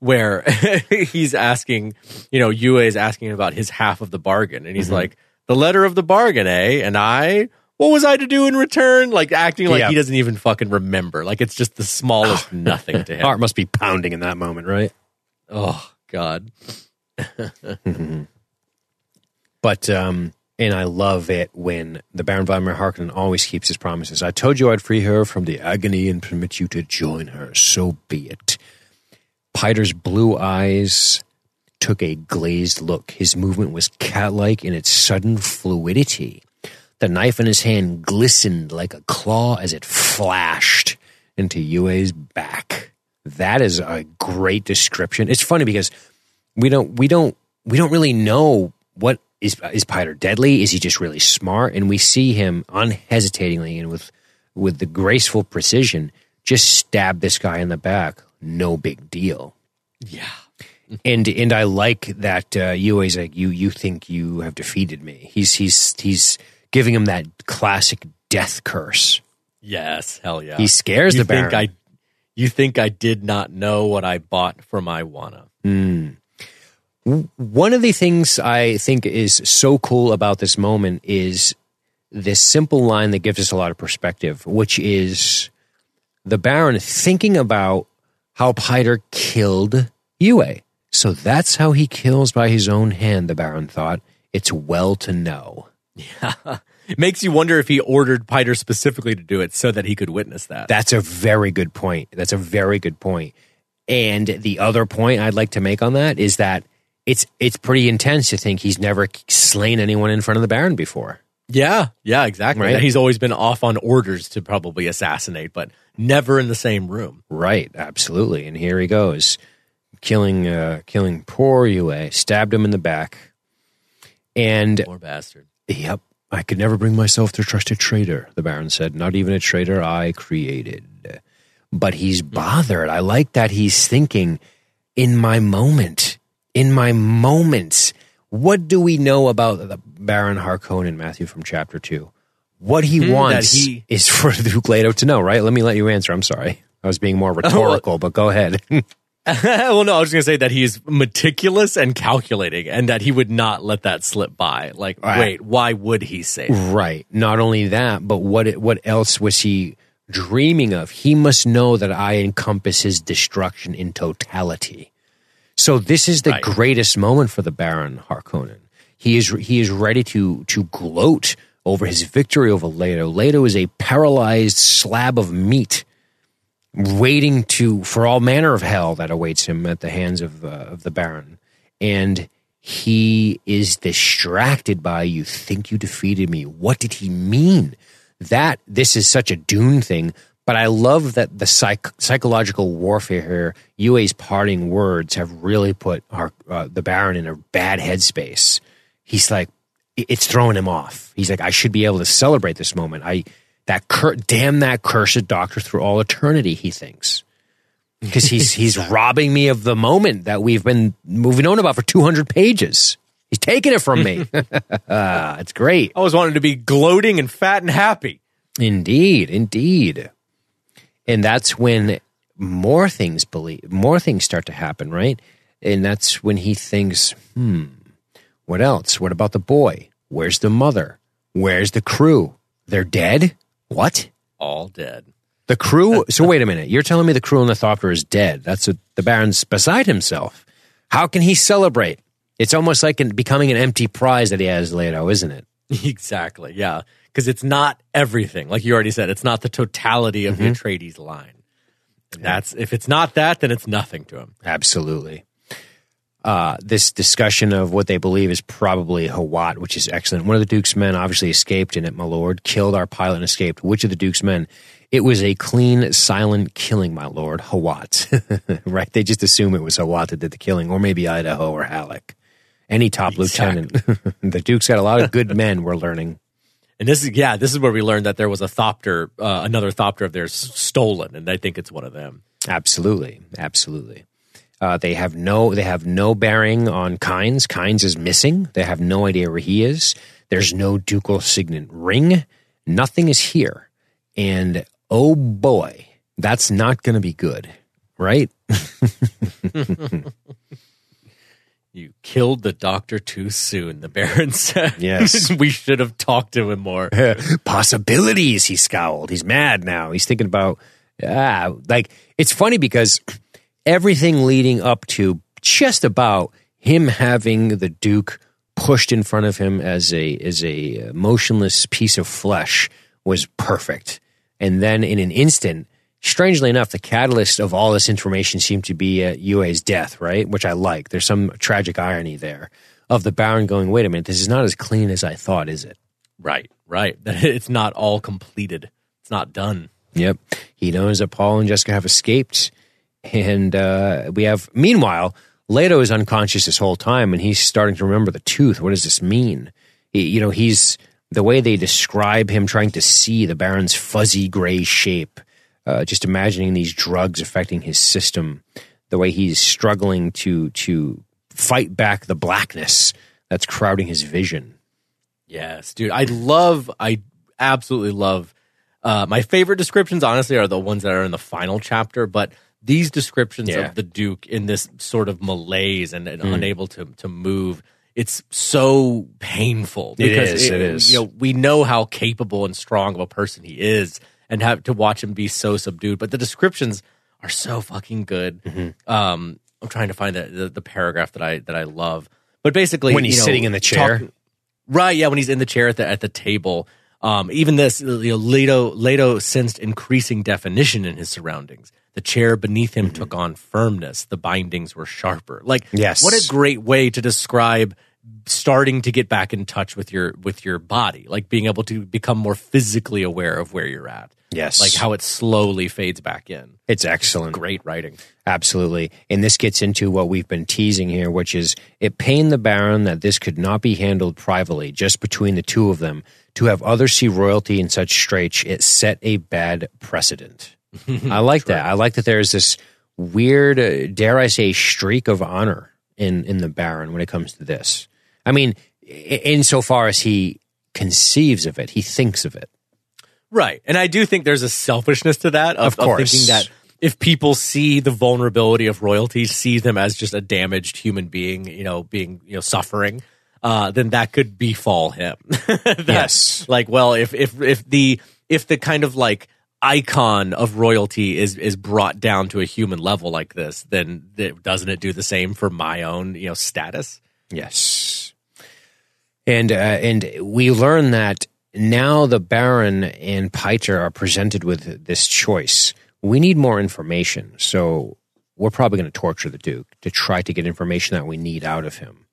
where he's asking you know yue is asking about his half of the bargain and he's like the letter of the bargain eh and i what was I to do in return? Like acting like Yeah. he doesn't even fucking remember. Like it's just the smallest nothing to him. Heart must be pounding in that moment, right? Oh God. But um, and I love it when the Baron Vladimir Harkonnen always keeps his promises. I told you I'd free her from the agony and permit you to join her. So be it. Piter's blue eyes took a glazed look. His movement was cat-like in its sudden fluidity. The knife in his hand glistened like a claw as it flashed into Yue's back. That is a great description. It's funny because we don't we don't we don't really know what is is Piter deadly? Is he just really smart? And we see him unhesitatingly and with with the graceful precision just stab this guy in the back. No big deal. Yeah. And and I like that uh, Yue's like you you think you have defeated me. He's he's he's giving him that classic death curse. Yes. Hell yeah. He scares you the Baron. think I you think I did not know what I bought for my Wanna. One of the things I think is so cool about this moment is this simple line that gives us a lot of perspective, which is the Baron thinking about how Piter killed Yue. So that's how he kills by his own hand, the Baron thought. It's well to know. It makes you wonder if he ordered Piter specifically to do it so that he could witness that. That's a very good point. That's a very good point. And the other point I'd like to make on that is that it's it's pretty intense to think he's never slain anyone in front of the Baron before. yeah, yeah, exactly. Right. He's always been off on orders to probably assassinate, but never in the same room. Right, absolutely. And here he goes, killing uh, killing poor Yue, stabbed him in the back. And Poor bastard. yep, I could never bring myself to trust a traitor, the Baron said. Not even a traitor I created. But he's bothered. I like that he's thinking, in my moment, in my moments, what do we know about the Baron Harkonnen, Matthew, from chapter two? What he hmm, wants he- is for Duke Leto to know, right? Let me let you answer. I'm sorry. I was being more oh, rhetorical, but go ahead. well, no, I was going to say that he's meticulous and calculating, and that he would not let that slip by. Like, Right. wait, why would he say? that? Right. Not only that, but what what else was he dreaming of? He must know that I encompass his destruction in totality. So this is the Right. greatest moment for the Baron Harkonnen. He is he is ready to to gloat over his victory over Leto. Leto is a paralyzed slab of meat waiting to for all manner of hell that awaits him at the hands of uh, of the Baron, and he is distracted by you think you defeated me. What did he mean? That this is such a Dune thing, but I love that the psych- psychological warfare here. Yue's parting words have really put our, uh, the Baron in a bad headspace. He's like, it's throwing him off. He's like, I should be able to celebrate this moment. I that cur- damn that cursed doctor through all eternity. He thinks because he's he's robbing me of the moment that we've been moving on about for two hundred pages. He's taking it from me. it's great. I always wanted to be gloating and fat and happy. Indeed, indeed. And that's when more things believe more things start to happen, right? And that's when he thinks, hmm, what else? What about the boy? Where's the mother? Where's the crew? They're dead? What? All dead. The crew so wait a minute. You're telling me the crew on the Thopter is dead. That's what the Baron's beside himself. How can he celebrate? It's almost like becoming an empty prize that he has Leto, isn't it? Exactly. Yeah. Because it's not everything. Like you already said, it's not the totality of Mm-hmm. the Atreides line. And that's if it's not that, then it's nothing to him. Absolutely. Uh, this discussion of what they believe is probably Hawat, which is excellent. One of the Duke's men obviously escaped in it, my lord, killed our pilot and escaped. Which of the Duke's men? It was a clean, silent killing, my lord, Hawat. right? They just assume it was Hawat that did the killing, or maybe Idaho or Halleck. Any top lieutenant. the Duke's got a lot of good men, we're learning. And this is yeah, this is where we learned that there was a Thopter, uh, another Thopter of theirs stolen, and I think it's one of them. Absolutely, absolutely. Uh, they have no they have no bearing on Kynes. Kynes is missing. They have no idea where he is. There's no ducal signet ring. Nothing is here. And oh boy, that's not going to be good, right? You killed the doctor too soon, the Baron said. Yes. we should have talked to him more. possibilities. He scowled. He's mad now. He's thinking about ah, like it's funny because everything leading up to just about him having the Duke pushed in front of him as a as a motionless piece of flesh was perfect. And then in an instant, strangely enough, the catalyst of all this information seemed to be uh, Yue's death, right? Which I like. There's some tragic irony there of the Baron going, "Wait a minute, this is not as clean as I thought, is it?" Right, right. It's not all completed. It's not done. Yep. He knows that Paul and Jessica have escaped. And uh, we have, meanwhile, Leto is unconscious this whole time and he's starting to remember the tooth. What does this mean? He, you know, he's the way they describe him trying to see the Baron's fuzzy gray shape, uh, just imagining these drugs affecting his system, the way he's struggling to, to fight back the blackness that's crowding his vision. Yes, dude. I love, I absolutely love. Uh, my favorite descriptions, honestly, are the ones that are in the final chapter. But these descriptions Yeah. of the Duke in this sort of malaise and, Mm. unable to to move, it's so painful. It is, it is. You know, we know how capable and strong of a person he is, and have to watch him be so subdued. But the descriptions are so fucking good. Mm-hmm. Um, I'm trying to find the, the the paragraph that I that I love. But basically, When he's you know, sitting in the chair? talk- Right, yeah, when he's in the chair at the at the table. Um, even this, you know, Leto, Leto sensed increasing definition in his surroundings. The chair beneath him took on firmness. The bindings were sharper. Like, Yes. what a great way to describe starting to get back in touch with your with your body, like being able to become more physically aware of where you're at. Yes. like how it slowly fades back in. It's excellent. Great writing. Absolutely. And this gets into what we've been teasing here, which is it pained the Baron that this could not be handled privately, just between the two of them. To have others see royalty in such straits, it set a bad precedent. I like that. I like that there's this weird, uh, dare I say, streak of honor in, in the Baron when it comes to this. I mean, insofar as he conceives of it, he thinks of it. Right. And I do think there's a selfishness to that of, Of course. thinking that if people see the vulnerability of royalty, see them as just a damaged human being, you know, being, you know, suffering, uh, then that could befall him. That, Yes. Like, well, if, if, if the, if the kind of like icon of royalty is, is brought down to a human level like this, then it, doesn't it do the same for my own, you know, status? Yes. And uh, and we learn that now the Baron and Piter are presented with this choice. We need more information, so we're probably going to torture the Duke to try to get information that we need out of him.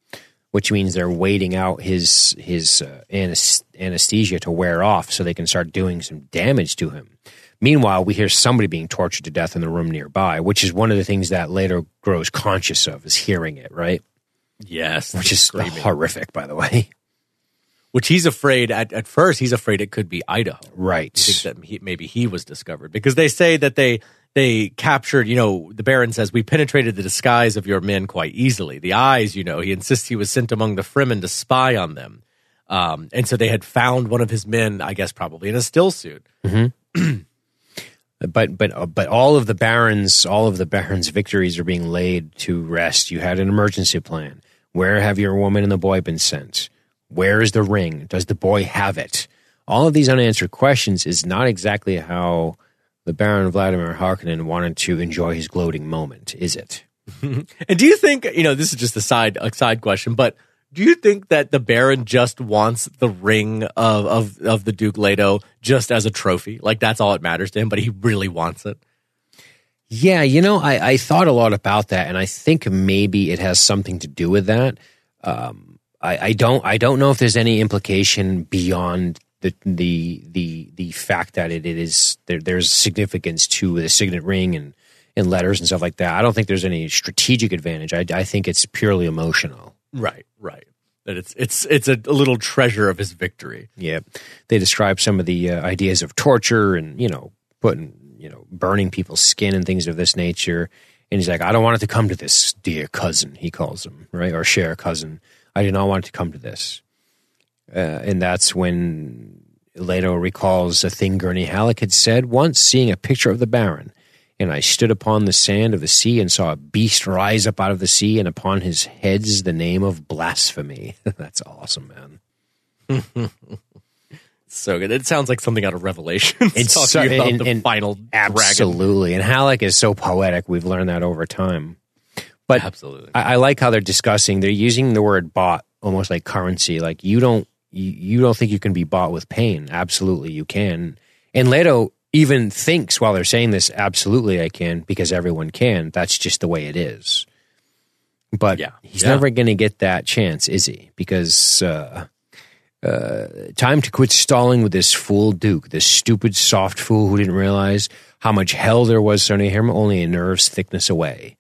Which means they're waiting out his his uh, anesthesia to wear off, so they can start doing some damage to him. Meanwhile, we hear somebody being tortured to death in the room nearby, which is one of the things that Leto grows conscious of, is hearing it, right? Yes. Which is screaming. horrific, by the way. Which he's afraid at, at first, he's afraid it could be Idaho. Right. that he, maybe he was discovered because they say that they they captured you know the baron says we penetrated the disguise of your men quite easily the eyes you know he insists he was sent among the fremen to spy on them um, and so they had found one of his men i guess probably in a still suit But but uh, but all of the barons, all of the barons' victories are being laid to rest. You had an emergency plan. Where have your woman and the boy been sent? Where is the ring? Does the boy have it? All of these unanswered questions is not exactly how the Baron Vladimir Harkonnen wanted to enjoy his gloating moment, is it? and do you think you know this is just a side a side question but do you think that the baron just wants the ring of of, of the duke leto just as a trophy like that's all it matters to him but he really wants it Yeah, you know, I, I thought a lot about that, and I think maybe it has something to do with that. Um, I, I don't I don't know if there's any implication beyond the the the the fact that it, it is there, there's significance to the signet ring and and letters and stuff like that. I don't think there's any strategic advantage. I, I think it's purely emotional. right right that it's it's it's a, a little treasure of his victory Yeah, they describe some of the uh, ideas of torture and you know putting you know burning people's skin and things of this nature. And he's like, I don't want it to come to this, dear cousin. He calls him right or share cousin. I do not want to come to this. Uh, and that's when Leto recalls a thing Gurney Halleck had said once, seeing a picture of the Baron. And I stood upon the sand of the sea and saw a beast rise up out of the sea, and upon his heads the name of blasphemy. That's awesome, man. so good. It sounds like something out of Revelation. It's talking so- about and- the and final dragon. Absolutely. And Halleck is so poetic. We've learned that over time. But Absolutely. I, I like how they're discussing. They're using the word "bought" almost like currency. Like you don't you, you don't think you can be bought with pain. Absolutely, you can. And Leto even thinks while they're saying this, absolutely, I can because everyone can. That's just the way it is. But Yeah. he's Yeah. never going to get that chance, is he? Because uh, uh, time to quit stalling with this fool Duke, this stupid soft fool who didn't realize how much hell there was surrounding him, only a nerve's thickness away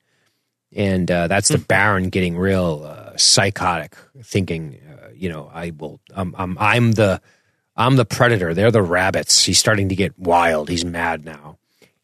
and uh, that's the Baron getting real uh, psychotic, thinking, uh, you know, I will, um, I'm, I'm the, I'm the predator. They're the rabbits. He's starting to get wild. He's mad now,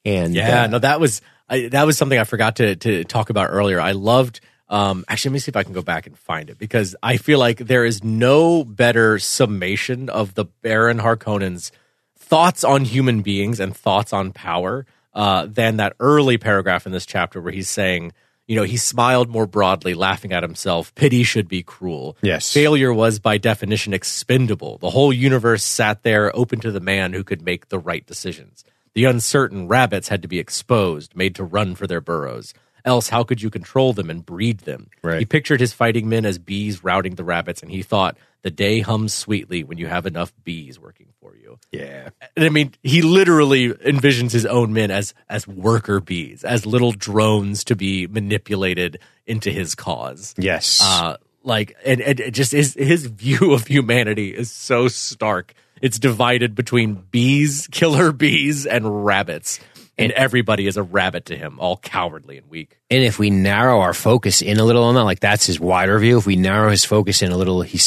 and Yeah, uh, no, that was I, that was something I forgot to to talk about earlier. I loved. Um, actually, let me see if I can go back and find it because I feel like there is no better summation of the Baron Harkonnen's thoughts on human beings and thoughts on power uh, than that early paragraph in this chapter where he's saying, you know, he smiled more broadly, laughing at himself. Pity should be cruel. Yes. Failure was by definition expendable. The whole universe sat there open to the man who could make the right decisions. The uncertain rabbits had to be exposed, made to run for their burrows. Else, how could you control them and breed them? Right. He pictured his fighting men as bees routing the rabbits, and he thought, the day hums sweetly when you have enough bees working for you. yeah, And I mean, he literally envisions his own men as as worker bees, as little drones to be manipulated into his cause. yes, Uh, like, and, and it just his his view of humanity is so stark. It's divided between bees, killer bees, and rabbits, and everybody is a rabbit to him, all cowardly and weak. and if we narrow our focus in a little on that, like that's his wider view. If we narrow his focus in a little, he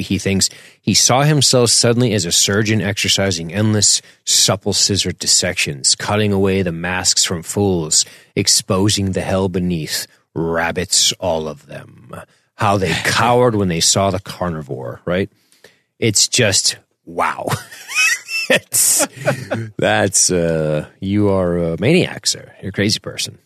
he thinks he saw himself suddenly as a surgeon exercising endless, supple scissor dissections, cutting away the masks from fools, exposing the hell beneath. Rabbits, all of them. How they cowered when they saw the carnivore. Right? It's just wow. it's, that's uh, you are a maniac, sir. You're a crazy person.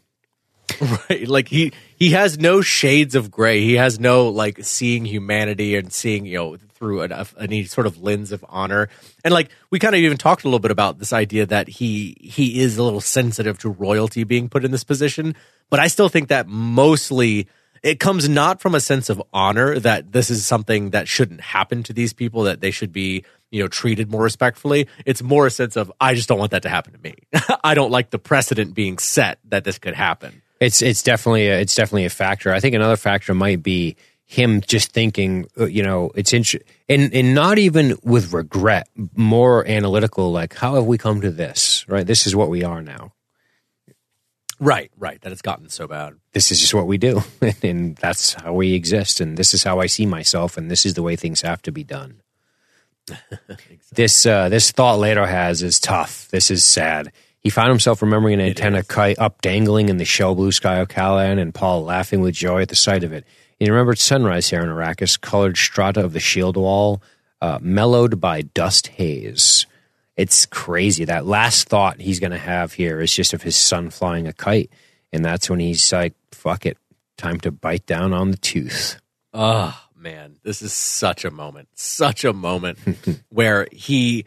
Right. Like he he has no shades of gray. He has no like seeing humanity and seeing you know through an, any sort of lens of honor. And like we kind of even talked a little bit about this idea that he he is a little sensitive to royalty being put in this position. But I still think that mostly it comes not from a sense of honor that this is something that shouldn't happen to these people that they should be you know treated more respectfully it's more a sense of i just don't want that to happen to me i don't like the precedent being set that this could happen It's it's definitely a, it's definitely a factor. I think another factor might be him just thinking, uh, you know, it's int- and and not even with regret, more analytical. Like, how have we come to this? Right, this is what we are now. Right, right. That it's gotten so bad. This is just what we do, and that's how we exist, and this is how I see myself, and this is the way things have to be done. This uh, this thought Leto has is tough. This is sad. He found himself remembering an antenna kite up dangling in the shell blue sky of Caladan, and Paul laughing with joy at the sight of it. He remembered sunrise here in Arrakis, colored strata of the shield wall, uh, mellowed by dust haze. It's crazy. That last thought he's going to have here is just of his son flying a kite, and that's when he's like, "Fuck it, time to bite down on the tooth." Oh man, this is such a moment, such a moment where he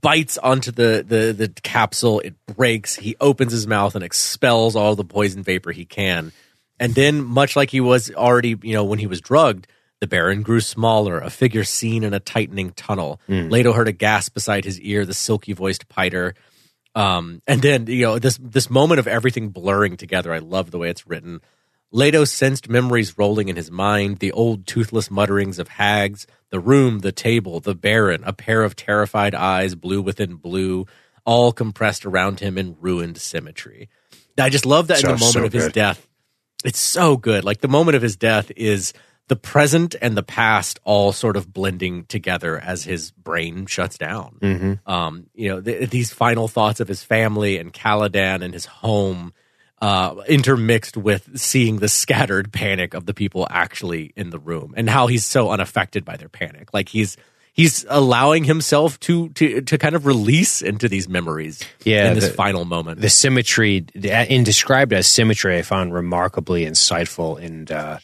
bites onto the, the the capsule. It breaks. He opens his mouth and expels all the poison vapor he can, and then, much like he was already, you know, when he was drugged. The Baron grew smaller, a figure seen in a tightening tunnel. Leto heard a gasp beside his ear, the silky voiced piter. Um, and then you know this this moment of everything blurring together. I love the way it's written. Leto sensed memories rolling in his mind, the old toothless mutterings of hags, the room, the table, the Baron, a pair of terrified eyes, blue within blue, all compressed around him in ruined symmetry. I just love that in the moment so of his death. It's so good. Like the moment of his death is the present and the past all sort of blending together as his brain shuts down Mm-hmm. um, you know, th- these final thoughts of his family and Caladan and his home, uh, intermixed with seeing the scattered panic of the people actually in the room and how he's so unaffected by their panic. Like he's he's allowing himself to to to kind of release into these memories. Yeah, in this the- final moment. the symmetry in described as symmetry i found remarkably insightful and uh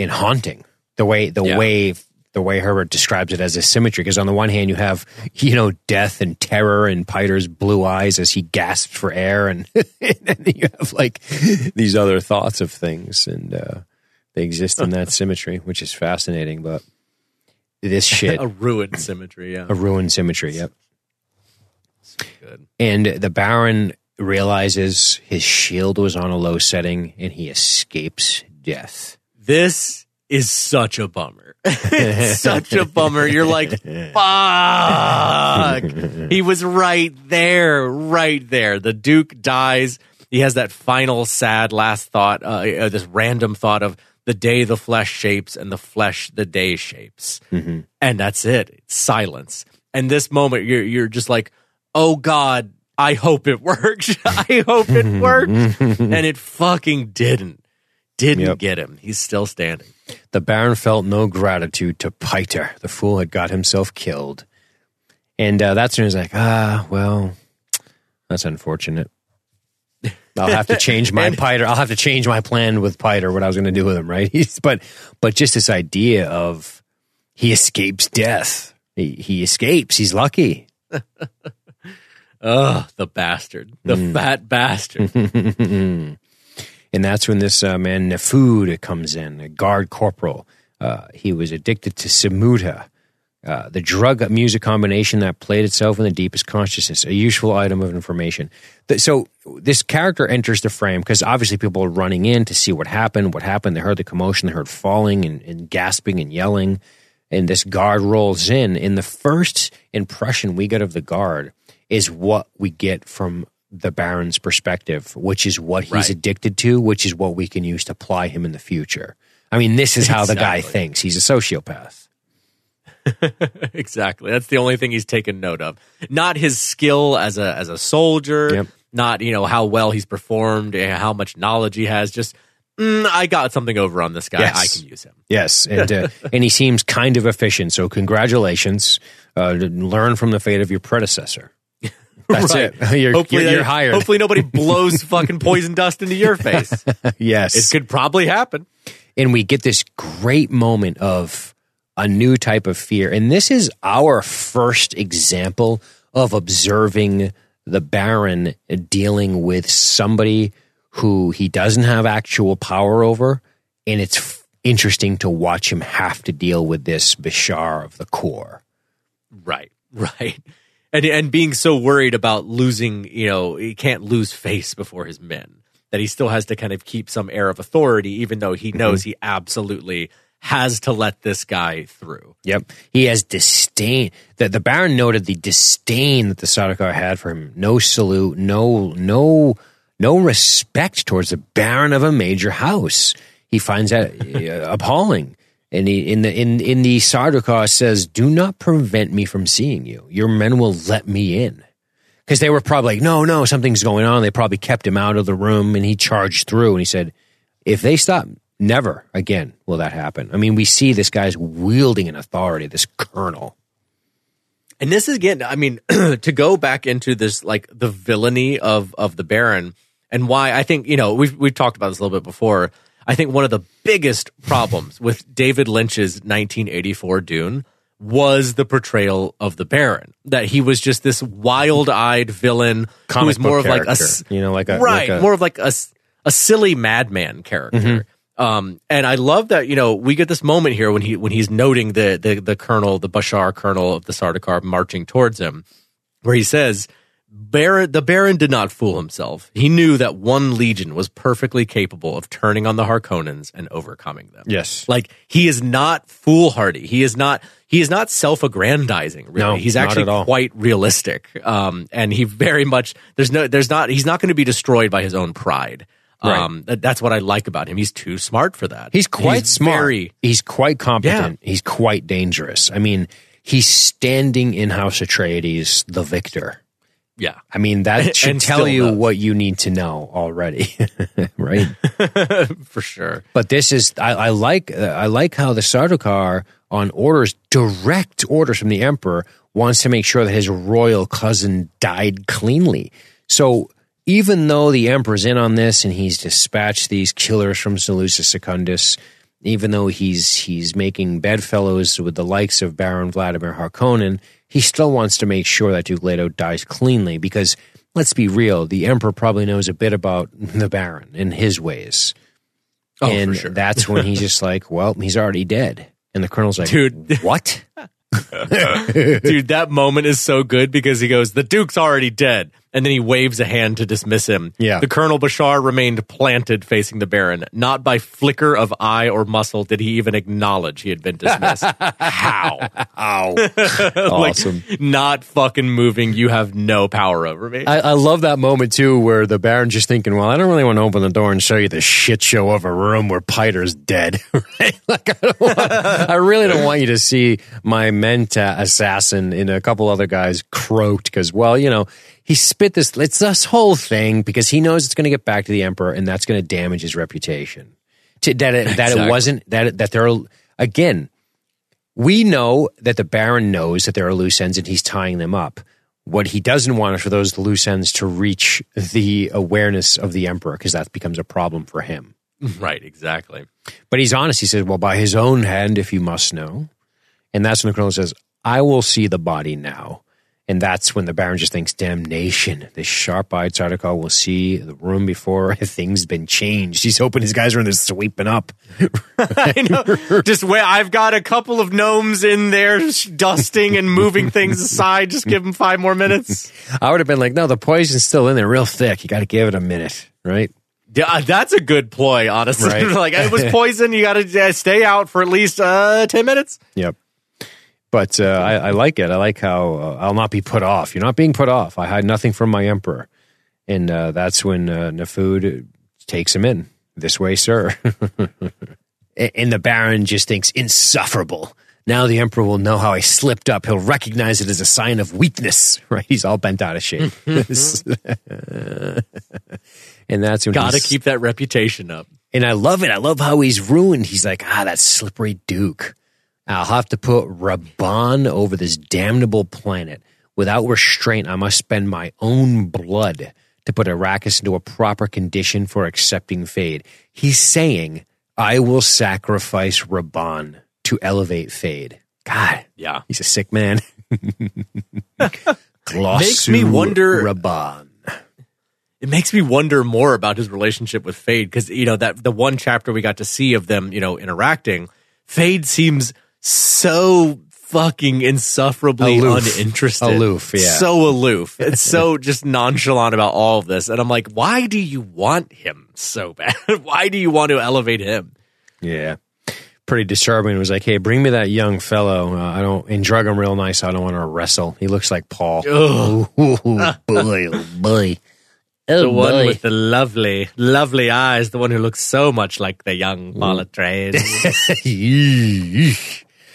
in haunting the way the Yeah. way the way herbert describes it as a symmetry because on the one hand you have you know death and terror and piter's blue eyes as he gasps for air and, and then you have like these other thoughts of things and uh they exist in that symmetry which is fascinating but this shit a ruined symmetry. Yeah, a ruined symmetry yep good. and the Baron realizes his shield was on a low setting and he escapes death. This is such a bummer. Such a bummer. You're like, fuck. He was right there, right there. The Duke dies. He has that final sad last thought, uh, uh, this random thought of the day the flesh shapes and the flesh the day shapes. And that's it. It's silence. And this moment, you're, you're just like, oh God, I hope it works. I hope it worked. and it fucking didn't. Didn't Yep. get him. He's still standing. The Baron felt no gratitude to Piter. The fool had got himself killed. And uh, that's when he's like, ah, well, that's unfortunate. I'll have to change my Piter. I'll have to change my plan with Piter, what I was going to do with him, right? He's, but, but just this idea of he escapes death. He, he escapes. He's lucky. Ugh, the bastard. The fat bastard. And that's when this uh, man Nefud comes in, a guard corporal. Uh, he was addicted to Semuta, uh, the drug music combination that played itself in the deepest consciousness, a useful item of information. So this character enters the frame because obviously people are running in to see what happened. What happened? They heard the commotion. They heard falling and, and gasping and yelling. And this guard rolls in. And the first impression we get of the guard is what we get from the Baron's perspective, which is what he's Right. addicted to, which is what we can use to apply him in the future. I mean, this is how the guy thinks. He's a sociopath. exactly. That's the only thing he's taken note of. Not his skill as a as a soldier. Yep. Not you know how well he's performed, eh, how much knowledge he has. Just mm, I got something over on this guy. Yes. I can use him. Yes, and uh, and he seems kind of efficient. So congratulations. Uh, learn from the fate of your predecessor. That's Right. it. You're, hopefully, you're, you're hired. Hopefully, nobody blows fucking poison dust into your face. yes. It could probably happen. and we get this great moment of a new type of fear. And this is our first example of observing the Baron dealing with somebody who he doesn't have actual power over. And it's f- interesting to watch him have to deal with this Bashar of the corps. Right, right. And and being so worried about losing, you know, he can't lose face before his men. That he still has to kind of keep some air of authority, even though he knows he absolutely has to let this guy through. Yep. He has disdain. The, the Baron noted the disdain that the Sardaukar had for him. No salute, no, no, no respect towards the Baron of a major house. He finds that uh, appalling. And he, in the in in the Sardaukar says, "Do not prevent me from seeing you. Your men will let me in." Because they were probably like, "No, no, something's going on." They probably kept him out of the room, and he charged through. And he said, "If they stop, never again will that happen." I mean, we see this guy's wielding an authority, this colonel. And this is again, I mean, to go back into this like the villainy of of the Baron and why I think, you know, we've we've talked about this a little bit before. I think one of the biggest problems with David Lynch's 1984 Dune was the portrayal of the Baron. That he was just this wild-eyed villain who was more of like a you know, like a- right, like a- more of like a a silly madman character. Um, and I love that you know we get this moment here when he when he's noting the the the colonel, the Bashar colonel of the Sardaukar marching towards him, where he says, "Baron, the Baron did not fool himself. He knew that one legion was perfectly capable of turning on the Harkonnens and overcoming them. Yes. like he is not foolhardy. He is not he is not self-aggrandizing. Really, No, he's actually quite realistic. Um, and he very much there's no there's not he's not going to be destroyed by his own pride." Right. Um, that- that's what I like about him. He's too smart for that. He's quite smart. very- he's quite competent. He's quite dangerous. I mean, he's standing in House Atreides, the victor. Yeah, I mean, that should And tell you does. what you need to know already, right? for sure. But this is I, I like uh, I like how the Sardaukar on orders, direct orders from the emperor, wants to make sure that his royal cousin died cleanly. So even though the emperor's in on this and he's dispatched these killers from Salusa Secundus, even though he's he's making bedfellows with the likes of Baron Vladimir Harkonnen, he still wants to make sure that Duke Leto dies cleanly because let's be real, the emperor probably knows a bit about the Baron and his ways. Oh, and sure. that's when he's just like, well, he's already dead. And the colonel's like, Dude. what? Dude, that moment is so good because he goes, The Duke's already dead. And then he waves a hand to dismiss him. Yeah. The Colonel Bashar remained planted facing the Baron. Not by flicker of eye or muscle did he even acknowledge he had been dismissed. How? Ow. Like, awesome. not fucking moving. You have no power over me. I, I love that moment too, where the Baron's just thinking, "Well, I don't really want to open the door and show you the shit show of a room where Piter's dead. right? Like, I, don't want, I really don't want you to see my Mentat assassin and a couple other guys croaked because, well, you know, he spit this. It's this whole thing because he knows it's going to get back to the Emperor, and that's going to damage his reputation. To, that it, that Exactly. it wasn't that that there are again we know that the Baron knows that there are loose ends and he's tying them up. What he doesn't want is for those loose ends to reach the awareness of the Emperor because that becomes a problem for him. right, exactly. But he's honest. He says, Well, by his own hand, if you must know. And that's when the colonel says, I will see the body now. And that's when the Baron just thinks, damnation. This sharp eyed Sardaukar will see the room before things have been changed. He's hoping his guys are in there sweeping up. I know. Just wait. I've got a couple of gnomes in there sh- dusting and moving things aside. Just give them five more minutes. I would have been like, No, the poison's still in there real thick. You got to give it a minute, right? Yeah, that's a good ploy, honestly. Right. like it was poison. You got to uh, stay out for at least uh, ten minutes. Yep. But uh, I, I like it. I like how uh, I'll not be put off. You're not being put off. I hide nothing from my emperor, and uh, that's when uh, Nefud takes him in. This way, sir. And the Baron just thinks insufferable. Now the emperor will know how I slipped up. He'll recognize it as a sign of weakness. Right? He's all bent out of shape. and that's when Got to he's- keep that reputation up. and I love it. I love how he's ruined. He's like, ah, that slippery Duke. I'll have to put Rabban over this damnable planet. Without restraint, I must spend my own blood to put Arrakis into a proper condition for accepting Feyd. He's saying, I will sacrifice Rabban to elevate Feyd. God, Yeah. he's a sick man. Makes me wonder- Rabban. It makes me wonder more about his relationship with Feyd because you know that the one chapter we got to see of them, you know, interacting. Feyd seems so fucking insufferably Aloof. uninterested, Aloof, yeah. so aloof. It's so just nonchalant about all of this, and I'm like, why do you want him so bad? why do you want to elevate him? Yeah. Pretty disturbing. It was like, hey, bring me that young fellow. Uh, I don't, and drug him real nice. I don't want to wrestle. He looks like Paul. Oh, boy, oh boy. Oh, The one boy. with the lovely, lovely eyes, the one who looks so much like the young Paul Atreides.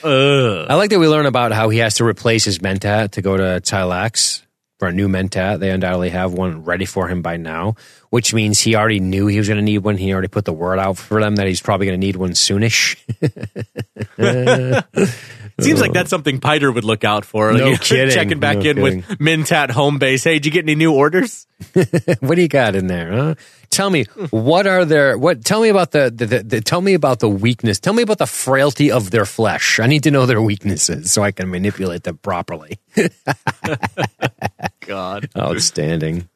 Ugh. I like that we learn about how he has to replace his Mentat to go to Tleilax for a new Mentat. They undoubtedly have one ready for him by now, which means he already knew he was going to need one. He already put the word out for them that he's probably going to need one soonish. Seems like that's something Piter would look out for. No Like, kidding. Checking back No in with Mentat home base. Hey, did you get any new orders? what do you got in there? Huh? Tell me what are their what? Tell me about the, the, the, the tell me about the weakness. Tell me about the frailty of their flesh. I need to know their weaknesses so I can manipulate them properly. God. Outstanding.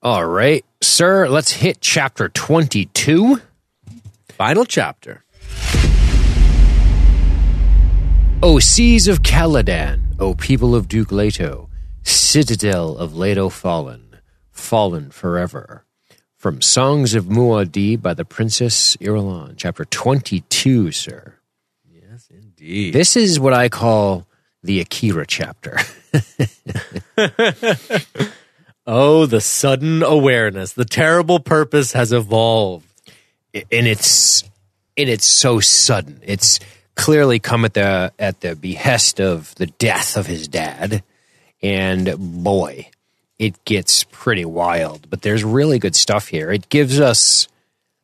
All right, sir. Let's hit chapter twenty-two. Final chapter. O seas of Caladan, O people of Duke Leto, citadel of Leto fallen, fallen forever. From Songs of Muad'Dib by the Princess Irulan, chapter 22, sir. Yes, indeed. This is what I call the Akira chapter. Oh, the sudden awareness. The terrible purpose has evolved. and it's and it's so sudden. It's clearly come at the at the behest of the death of his dad, and boy, it gets pretty wild. But there's really good stuff here. It gives us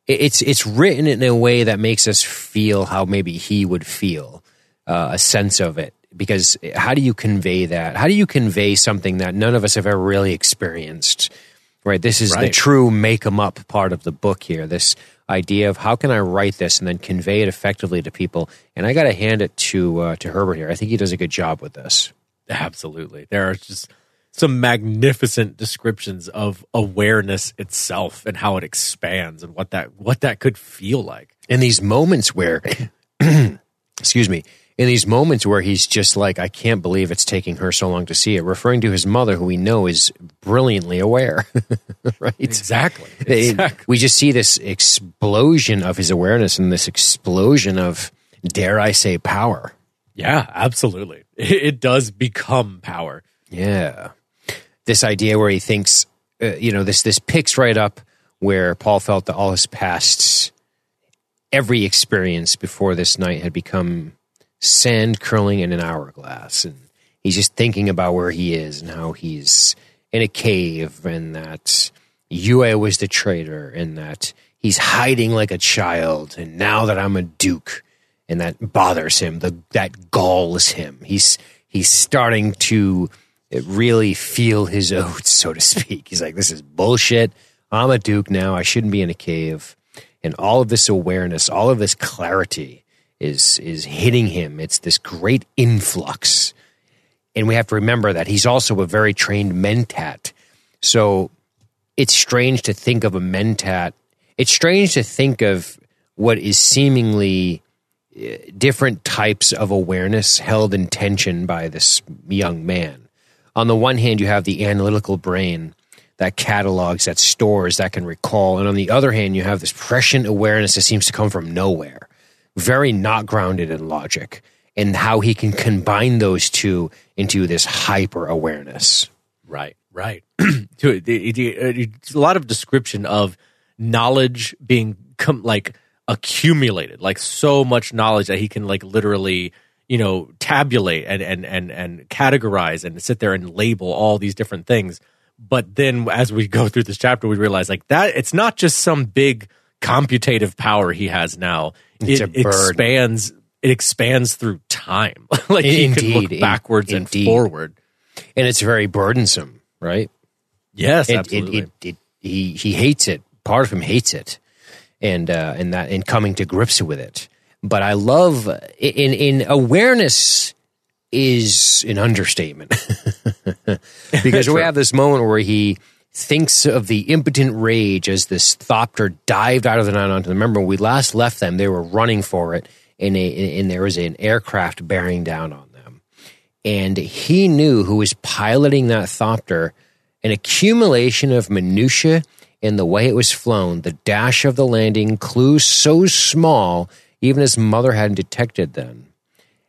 it's it's written in a way that makes us feel how maybe he would feel. uh, a sense of it because how do you convey that? How do you convey something that none of us have ever really experienced? Right. This is the Right. true make 'em up part of the book here. This idea of how can I write this and then convey it effectively to people. And I got to hand it to uh, to Herbert here. I think he does a good job with this. Absolutely. There are just some magnificent descriptions of awareness itself and how it expands and what that what that could feel like. in these moments where excuse me in these moments where he's just like i can't believe it's taking her so long to see it referring to his mother who we know is brilliantly aware right Exactly. It- Exactly. we just see this explosion of his awareness and this explosion of dare i say power Yeah, absolutely. It, it does become power. Yeah. This idea where he thinks, uh, you know, this this picks right up where Paul felt that all his pasts, every experience before this night had become sand curling in an hourglass, and he's just thinking about where he is and how he's in a cave, and that Yue was the traitor, and that he's hiding like a child, and now that I'm a duke, and that bothers him. The that galls him. He's he's starting to really feel his oats, so to speak. He's like, "This is bullshit. I'm a duke now. I shouldn't be in a cave." And all of this awareness, all of this clarity is is hitting him. It's this great influx, and we have to remember that he's also a very trained mentat. So it's strange to think of a mentat. It's strange to think of what is seemingly uh, different types of awareness held in tension by this young man. On the one hand, you have the analytical brain that catalogs, that stores, that can recall. And on the other hand, you have this prescient awareness that seems to come from nowhere, very not grounded in logic, and how he can combine those two into this hyper awareness. Right, right. A lot of description of knowledge being com- like accumulated, like so much knowledge that he can like literally, you know, tabulate and and and and categorize and sit there and label all these different things. But then as we go through this chapter, we realize like that it's not just some big computative power he has now. It's it a expands. It expands through time. like he can Indeed, look in- backwards and indeed. forward. And it's very burdensome, right? Yes, it, absolutely. It, it, it, he he hates it. Part of him hates it, and uh, and that and coming to grips with it. But I love in in awareness is an understatement. Because we have this moment where he thinks of the impotent rage as this thopter dived out of the night onto the. Remember, when we last left them; they were running for it, and and there was an aircraft bearing down on them. And he knew who was piloting that thopter. An accumulation of minutia in the way it was flown the dash of the landing clues so small even his mother hadn't detected them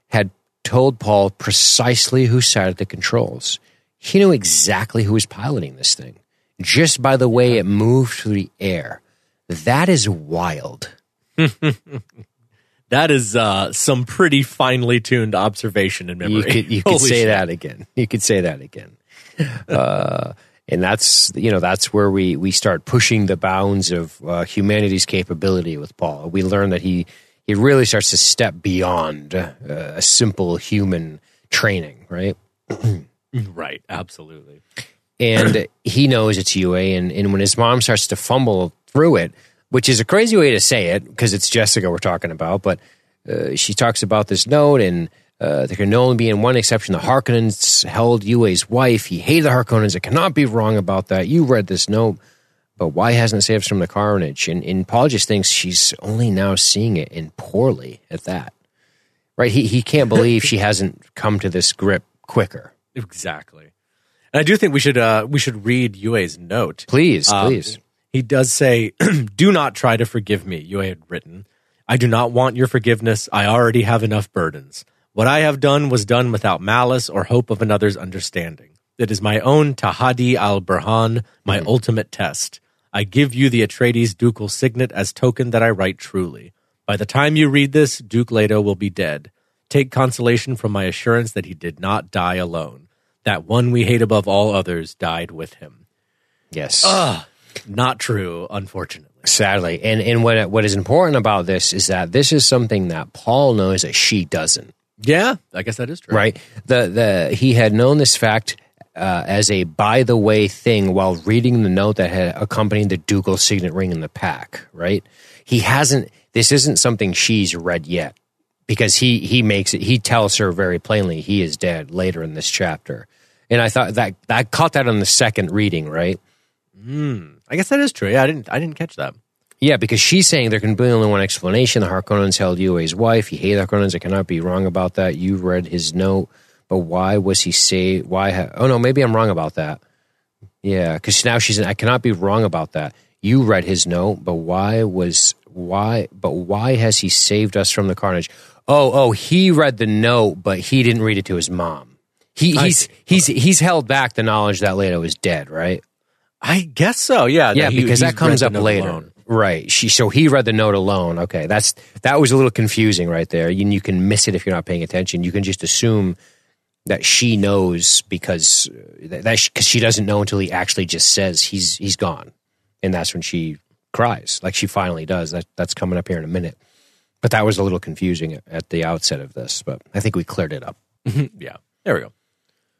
had told paul precisely who sat at the controls he knew exactly who was piloting this thing just by the way it moved through the air that is wild That is uh, some pretty finely tuned observation and memory. You could you could say shit. that again. You could say that again. Uh, and that's you know that's where we we start pushing the bounds of uh, humanity's capability with Paul. We learn that he he really starts to step beyond uh, a simple human training, right? Right, absolutely. and he knows it's Yue. And, and when his mom starts to fumble through it, which is a crazy way to say it because it's Jessica we're talking about, but uh, she talks about this note and uh, there can only be in one exception. The Harkonnens held Yue's wife. He hated the Harkonnens. It cannot be wrong about that. You read this note, but why hasn't it saved us from the carnage? And, and Paul just thinks she's only now seeing it and poorly at that. Right? He, he can't believe she hasn't come to this grip quicker. Exactly. And I do think we should uh, we should read Yue's note. Please, Um, please. He does say, "Do not try to forgive me." Yue had written, "I do not want your forgiveness. I already have enough burdens. What I have done was done without malice or hope of another's understanding. It is my own Tahadi al Burhan, my ultimate test. I give you the Atreides ducal signet as token that I write truly. By the time you read this, Duke Leto will be dead. Take consolation from my assurance that he did not die alone. That one we hate above all others died with him." Yes. Ah, not true, unfortunately. Sadly, and and what what is important about this is that this is something that Paul knows that she doesn't. Yeah, I guess that is true. right? The the he had known this fact uh, as a by the way thing while reading the note that had accompanied the ducal signet ring in the pack, right? He hasn't. This isn't something she's read yet because he he makes it. He tells her very plainly he is dead later in this chapter, and I thought that I caught that on the second reading, right? I guess that is true. Yeah, I didn't I didn't catch that. Yeah, because she's saying there can be only one explanation. The Harkonnens held Yue's wife. He hated Harkonnens. I cannot be wrong about that. You read his note, but why was he say? Why? Ha- oh no, maybe I'm wrong about that. Yeah, because now she's. I cannot be wrong about that. You read his note, but why was why? But why has he saved us from the carnage? Oh, oh, he read the note, but he didn't read it to his mom. He, he's he's he's held back the knowledge that Leto is dead, right? I guess so. Yeah, Yeah, that he- because that comes up later. alone. Right. She so he read the note alone. Okay. That's that was a little confusing right there. You, you can miss it if you're not paying attention. You can just assume that she knows because uh, that because she doesn't know until he actually just says he's he's gone. And that's when she cries. Like she finally does. That that's coming up here in a minute. But that was a little confusing at the outset of this, but I think we cleared it up. Yeah, there we go.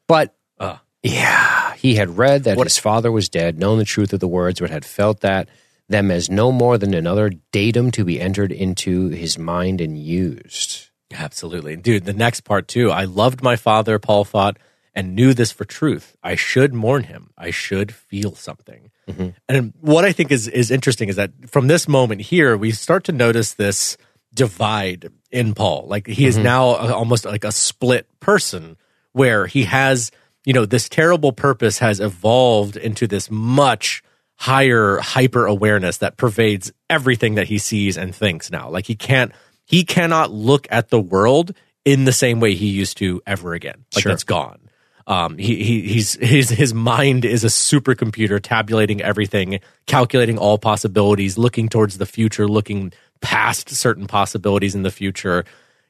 But Ah. yeah, he had read that What- his father was dead, known the truth of the words, but had felt that them as no more than another datum to be entered into his mind and used. Absolutely. Dude, the next part too. I loved my father, Paul thought, and knew this for truth. I should mourn him. I should feel something. Mm-hmm. And what I think is is interesting is that from this moment here, we start to notice this divide in Paul. Like he is mm-hmm. now a, almost like a split person where he has, you know, this terrible purpose has evolved into this much higher hyper awareness that pervades everything that he sees and thinks now. Like he can't he cannot look at the world in the same way he used to ever again. Like Sure. that's gone. Um, he, he he's his his mind is a supercomputer tabulating everything, calculating all possibilities, looking towards the future, looking past certain possibilities in the future,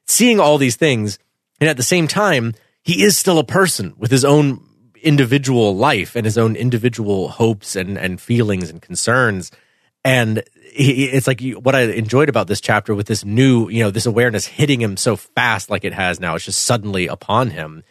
seeing all these things, and at the same time, he is still a person with his own individual life and his own individual hopes and and feelings and concerns. And it's like what I enjoyed about this chapter with this new, you know, this awareness hitting him so fast, like it has now. It's just suddenly upon him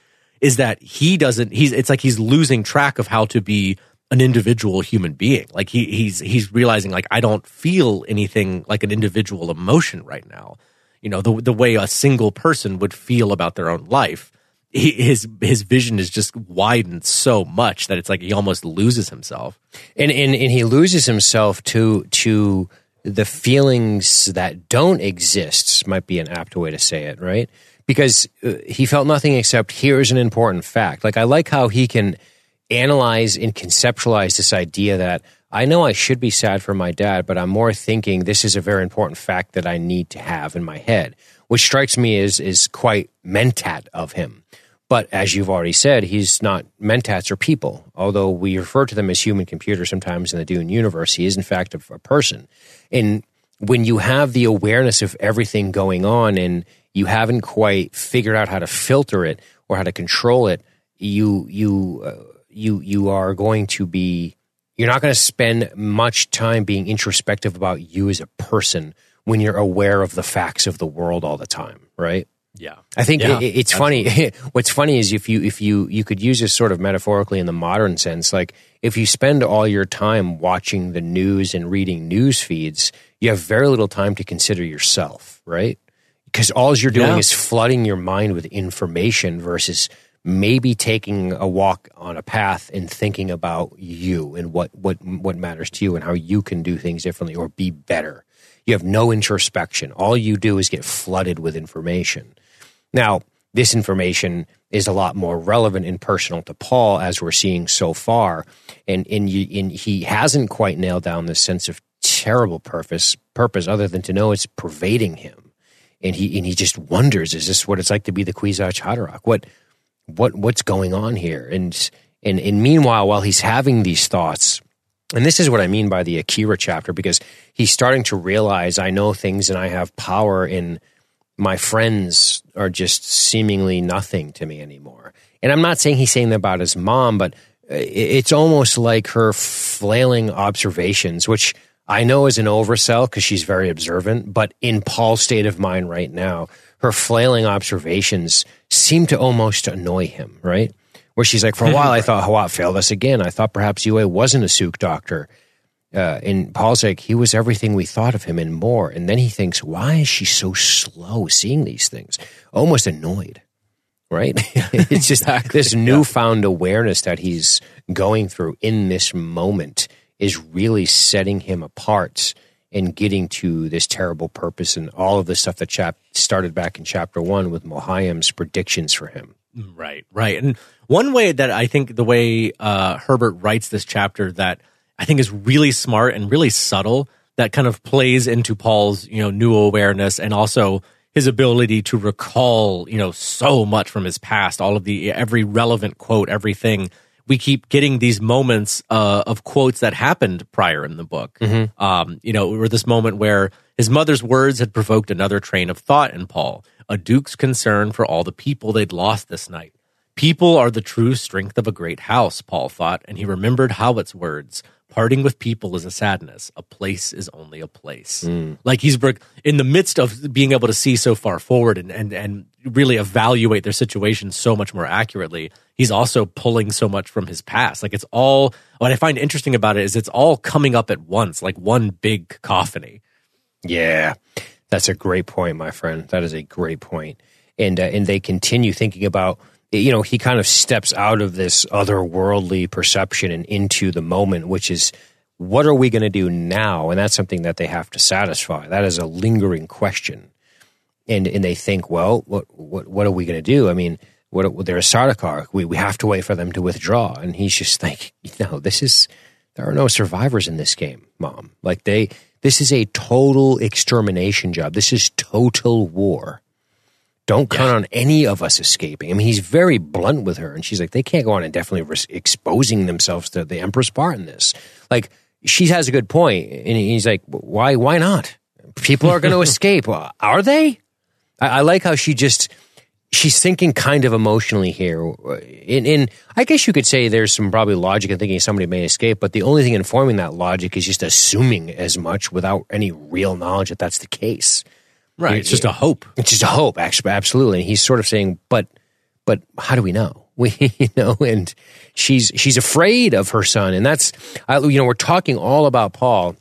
is that he doesn't he's it's like he's losing track of how to be an individual human being like he he's he's realizing like i don't feel anything like an individual emotion right now you know the the way a single person would feel about their own life his his vision is just widened so much that it's like he almost loses himself And, and and he loses himself to to the feelings that don't exist might be an apt way to say it, right? Because uh, he felt nothing except here's an important fact. Like I like how he can analyze and conceptualize this idea that I know I should be sad for my dad, but I'm more thinking this is a very important fact that I need to have in my head, which strikes me as is quite mentat of him. But as you've already said, he's not mentats or people. Although we refer to them as human computers sometimes in the Dune universe, he is in fact a, a person. And when you have the awareness of everything going on and you haven't quite figured out how to filter it or how to control it, you you uh, you you are going to be you're not going to spend much time being introspective about you as a person when you're aware of the facts of the world all the time, right? Yeah I think Yeah, it, it's funny. What's funny is if you if you you could use this sort of metaphorically in the modern sense, like if you spend all your time watching the news and reading news feeds, you have very little time to consider yourself, right? Because all you're doing Yeah. is flooding your mind with information versus maybe taking a walk on a path and thinking about you and what what what matters to you and how you can do things differently or be better. You have no introspection. All you do is get flooded with information. Now, this information is a lot more relevant and personal to Paul as we're seeing so far, and and, he hasn't quite nailed down this sense of terrible purpose purpose other than to know it's pervading him, and he and he just wonders: Is this what it's like to be the Kwisatz Haderach? What what what's going on here? And and and meanwhile, while he's having these thoughts, and this is what I mean by the Akira chapter, because he's starting to realize I know things and I have power and my friends are just seemingly nothing to me anymore. And I'm not saying he's saying that about his mom, but uh, it's almost like her flailing observations, which I know is an oversell because she's very observant. But in Paul's state of mind right now, her flailing observations seem to almost annoy him, right? Where she's like, for a while, I thought Hawat failed us again. I thought perhaps Yue wasn't a Suk doctor. Uh, and Paul's like, he was everything we thought of him and more. And then he thinks, why is she so slow seeing these things? Almost annoyed, right? it's just Exactly, this newfound awareness that he's going through in this moment is really setting him apart and getting to this terrible purpose and all of the stuff that chap started back in chapter one with Mohiam's predictions for him. Right, right. And one way that I think the way uh, Herbert writes this chapter that I think is really smart and really subtle that kind of plays into Paul's, you know, new awareness and also his ability to recall, you know, so much from his past, all of the every relevant quote, everything. We keep getting these moments uh, of quotes that happened prior in the book. Um, you know, or this moment where his mother's words had provoked another train of thought in Paul, a duke's concern for all the people they'd lost this night. People are the true strength of a great house, Paul thought, and he remembered Hawat's words. Parting with people is a sadness. A place is only a place. Like he's in the midst of being able to see so far forward and, and, and really evaluate their situation so much more accurately. He's also pulling so much from his past. Like it's all, what I find interesting about it is it's all coming up at once, like one big cacophony. Yeah, that's a great point, my friend. That is a great point. And uh, and they continue thinking about you know he kind of steps out of this otherworldly perception and into the moment, which is what are we going to do now? And that's something that they have to satisfy. That is a lingering question. And and they think, well, what what what are we going to do? I mean, what they're a Sardaukar. We we have to wait for them to withdraw. And he's just like, no, this is there are no survivors in this game, mom. Like they this is a total extermination job. This is total war. Don't count on any of us escaping. I mean, he's very blunt with her, and she's like, they can't go on indefinitely ris- exposing themselves to the Empress part in this. Like, she has a good point, and he's like, why? Why not? People are going to escape. Well, Are they? I, I like how she just she's thinking kind of emotionally here. In, in I guess you could say there's some probably logic in thinking somebody may escape, but the only thing informing that logic is just assuming as much without any real knowledge that that's the case. Right. It's just a hope. It's just a hope, actually, absolutely. And he's sort of saying, but, but how do we know? We, you know, and she's she's afraid of her son, and that's, I, you know, we're talking all about Paul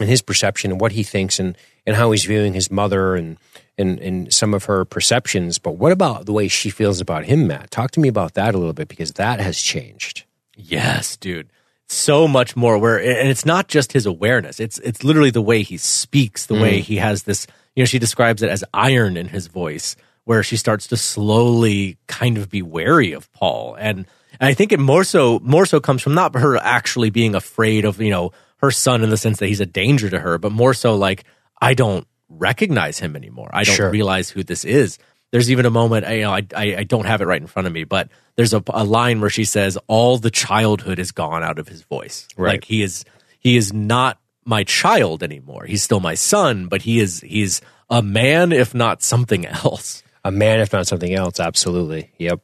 and his perception and what he thinks and and how he's viewing his mother and and and some of her perceptions. But what about the way she feels about him, Matt? Talk to me about that a little bit because that has changed. Yes, dude. So much more where and it's not just his awareness. It's it's literally the way he speaks, the mm. way he has this, you know, she describes it as iron in his voice where she starts to slowly kind of be wary of Paul. And, and I think it more so more so comes from not her actually being afraid of, you know, her son in the sense that he's a danger to her, but more so like I don't recognize him anymore. I don't Sure. realize who this is. There's even a moment, I- you know, I, I, I don't have it right in front of me, but there's a, a line where she says, "All the childhood is gone out of his voice. Right. Like he is, he is not my child anymore. He's still my son, but he is, he's a man, if not something else." A man, if not something else, absolutely. Yep.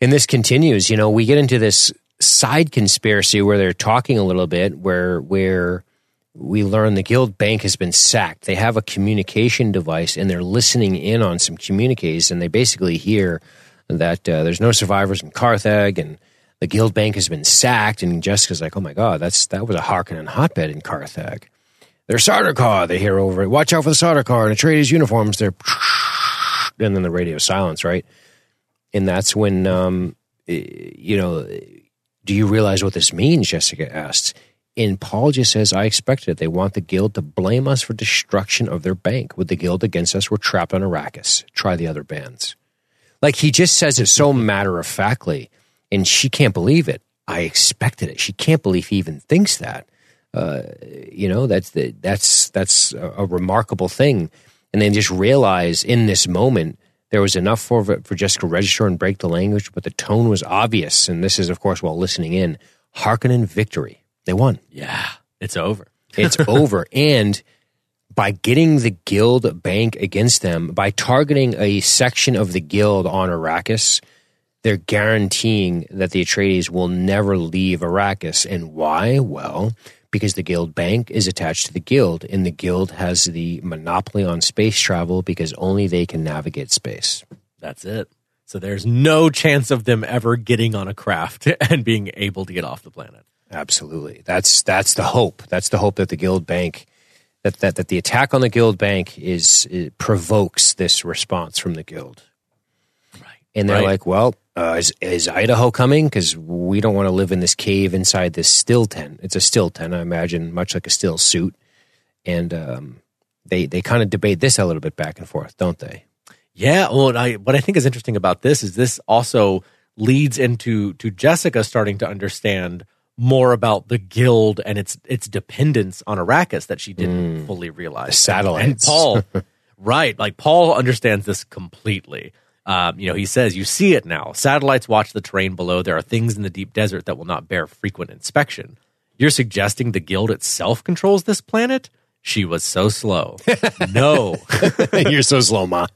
And this continues. You know, we get into this side conspiracy where they're talking a little bit, where where we learn the guild bank has been sacked. They have a communication device, and they're listening in on some communiques, and they basically hear that uh, there's no survivors in Carthag, and the guild bank has been sacked. And Jessica's like, "Oh my god, that's that was a Harkonnen hotbed in Carthag." There's Sardaukar. They hear over it. Watch out for the Sardaukar and Atreides uniforms. They're and then the radio silence, right? And that's when, um, eh, you know, do you realize what this means? Jessica asks. And Paul just says, I expected it. They want the guild to blame us for destruction of their bank. With the guild against us, we're trapped on Arrakis. Try the other bands. Like he just says it so matter of factly, and she can't believe it. I expected it. She can't believe he even thinks that. Uh, you know, that's the, that's that's a, a remarkable thing. And then just realize in this moment there was enough for for Jessica to register and break the language, but the tone was obvious. And this is, of course, while listening in, Harkonnen victory. They won. Yeah, it's over. It's over. And by getting the guild bank against them, by targeting a section of the guild on Arrakis, they're guaranteeing that the Atreides will never leave Arrakis. And why? Well, because the guild bank is attached to the guild and the guild has the monopoly on space travel because only they can navigate space That's it. So there's no chance of them ever getting on a craft and being able to get off the planet. absolutely that's that's the hope that's the hope that the guild bank that that, that the attack on the guild bank is provokes this response from the guild Right. and they're Right. like well uh, is, is idaho coming because we don't want to live in this cave inside this still tent it's a still tent i imagine much like a still suit and um, they they kind of debate this a little bit back and forth don't they Yeah. Well, and I, what I think is interesting about this is this also leads into to Jessica starting to understand more about the guild and its its dependence on Arrakis that she didn't fully realize. Satellites. And Paul, right? Like Paul understands this completely. Um, you know, he says, "You see it now. Satellites watch the terrain below. There are things in the deep desert that will not bear frequent inspection. You're suggesting the guild itself controls this planet." She was so slow. no. you're so slow ma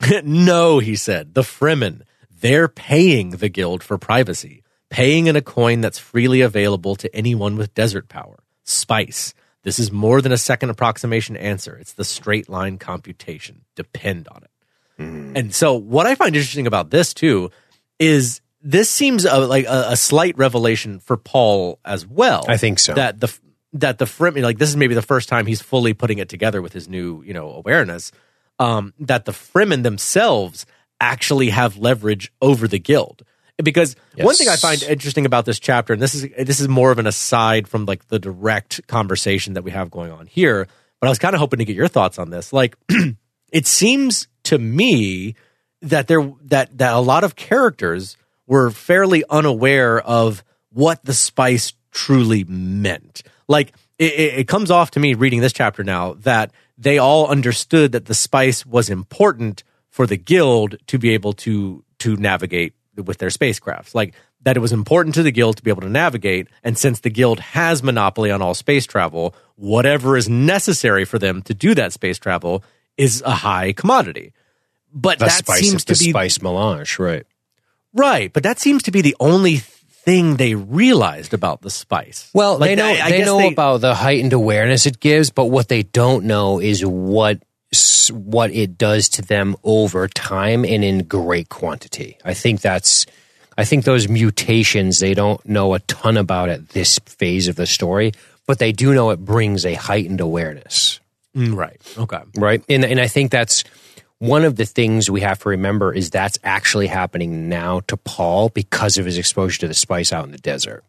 no, he said. The Fremen, they're paying the guild for privacy, paying in a coin that's freely available to anyone with desert power. Spice. This is more than a second approximation answer. It's the straight line computation. Depend on it. And so, what I find interesting about this too is this seems a, like a, a slight revelation for Paul as well. I think so. That the that the Fremen, like this is maybe the first time he's fully putting it together with his new you know awareness. Um, that the Fremen themselves actually have leverage over the guild. Because one thing I find interesting about this chapter, and this is this is more of an aside from like the direct conversation that we have going on here, but I was kind of hoping to get your thoughts on this. Like, it seems to me that there that that a lot of characters were fairly unaware of what the spice truly meant. Like it, it, comes off to me reading this chapter now that they all understood that the spice was important for the guild to be able to to navigate with their spacecrafts. Like that it was important to the guild to be able to navigate and since the guild has monopoly on all space travel, whatever is necessary for them to do that space travel is a high commodity. But the that spice seems to be spice melange right right. But that seems to be the only thing they realized about the spice. Well, Like, they know I- I they know they- about the heightened awareness it gives, but what they don't know is what what it does to them over time and in great quantity. I think that's I think those mutations they don't know a ton about at this phase of the story, but they do know it brings a heightened awareness. Mm, right. Okay. right? And and I think that's one of the things we have to remember is that's actually happening now to Paul because of his exposure to the spice out in the desert.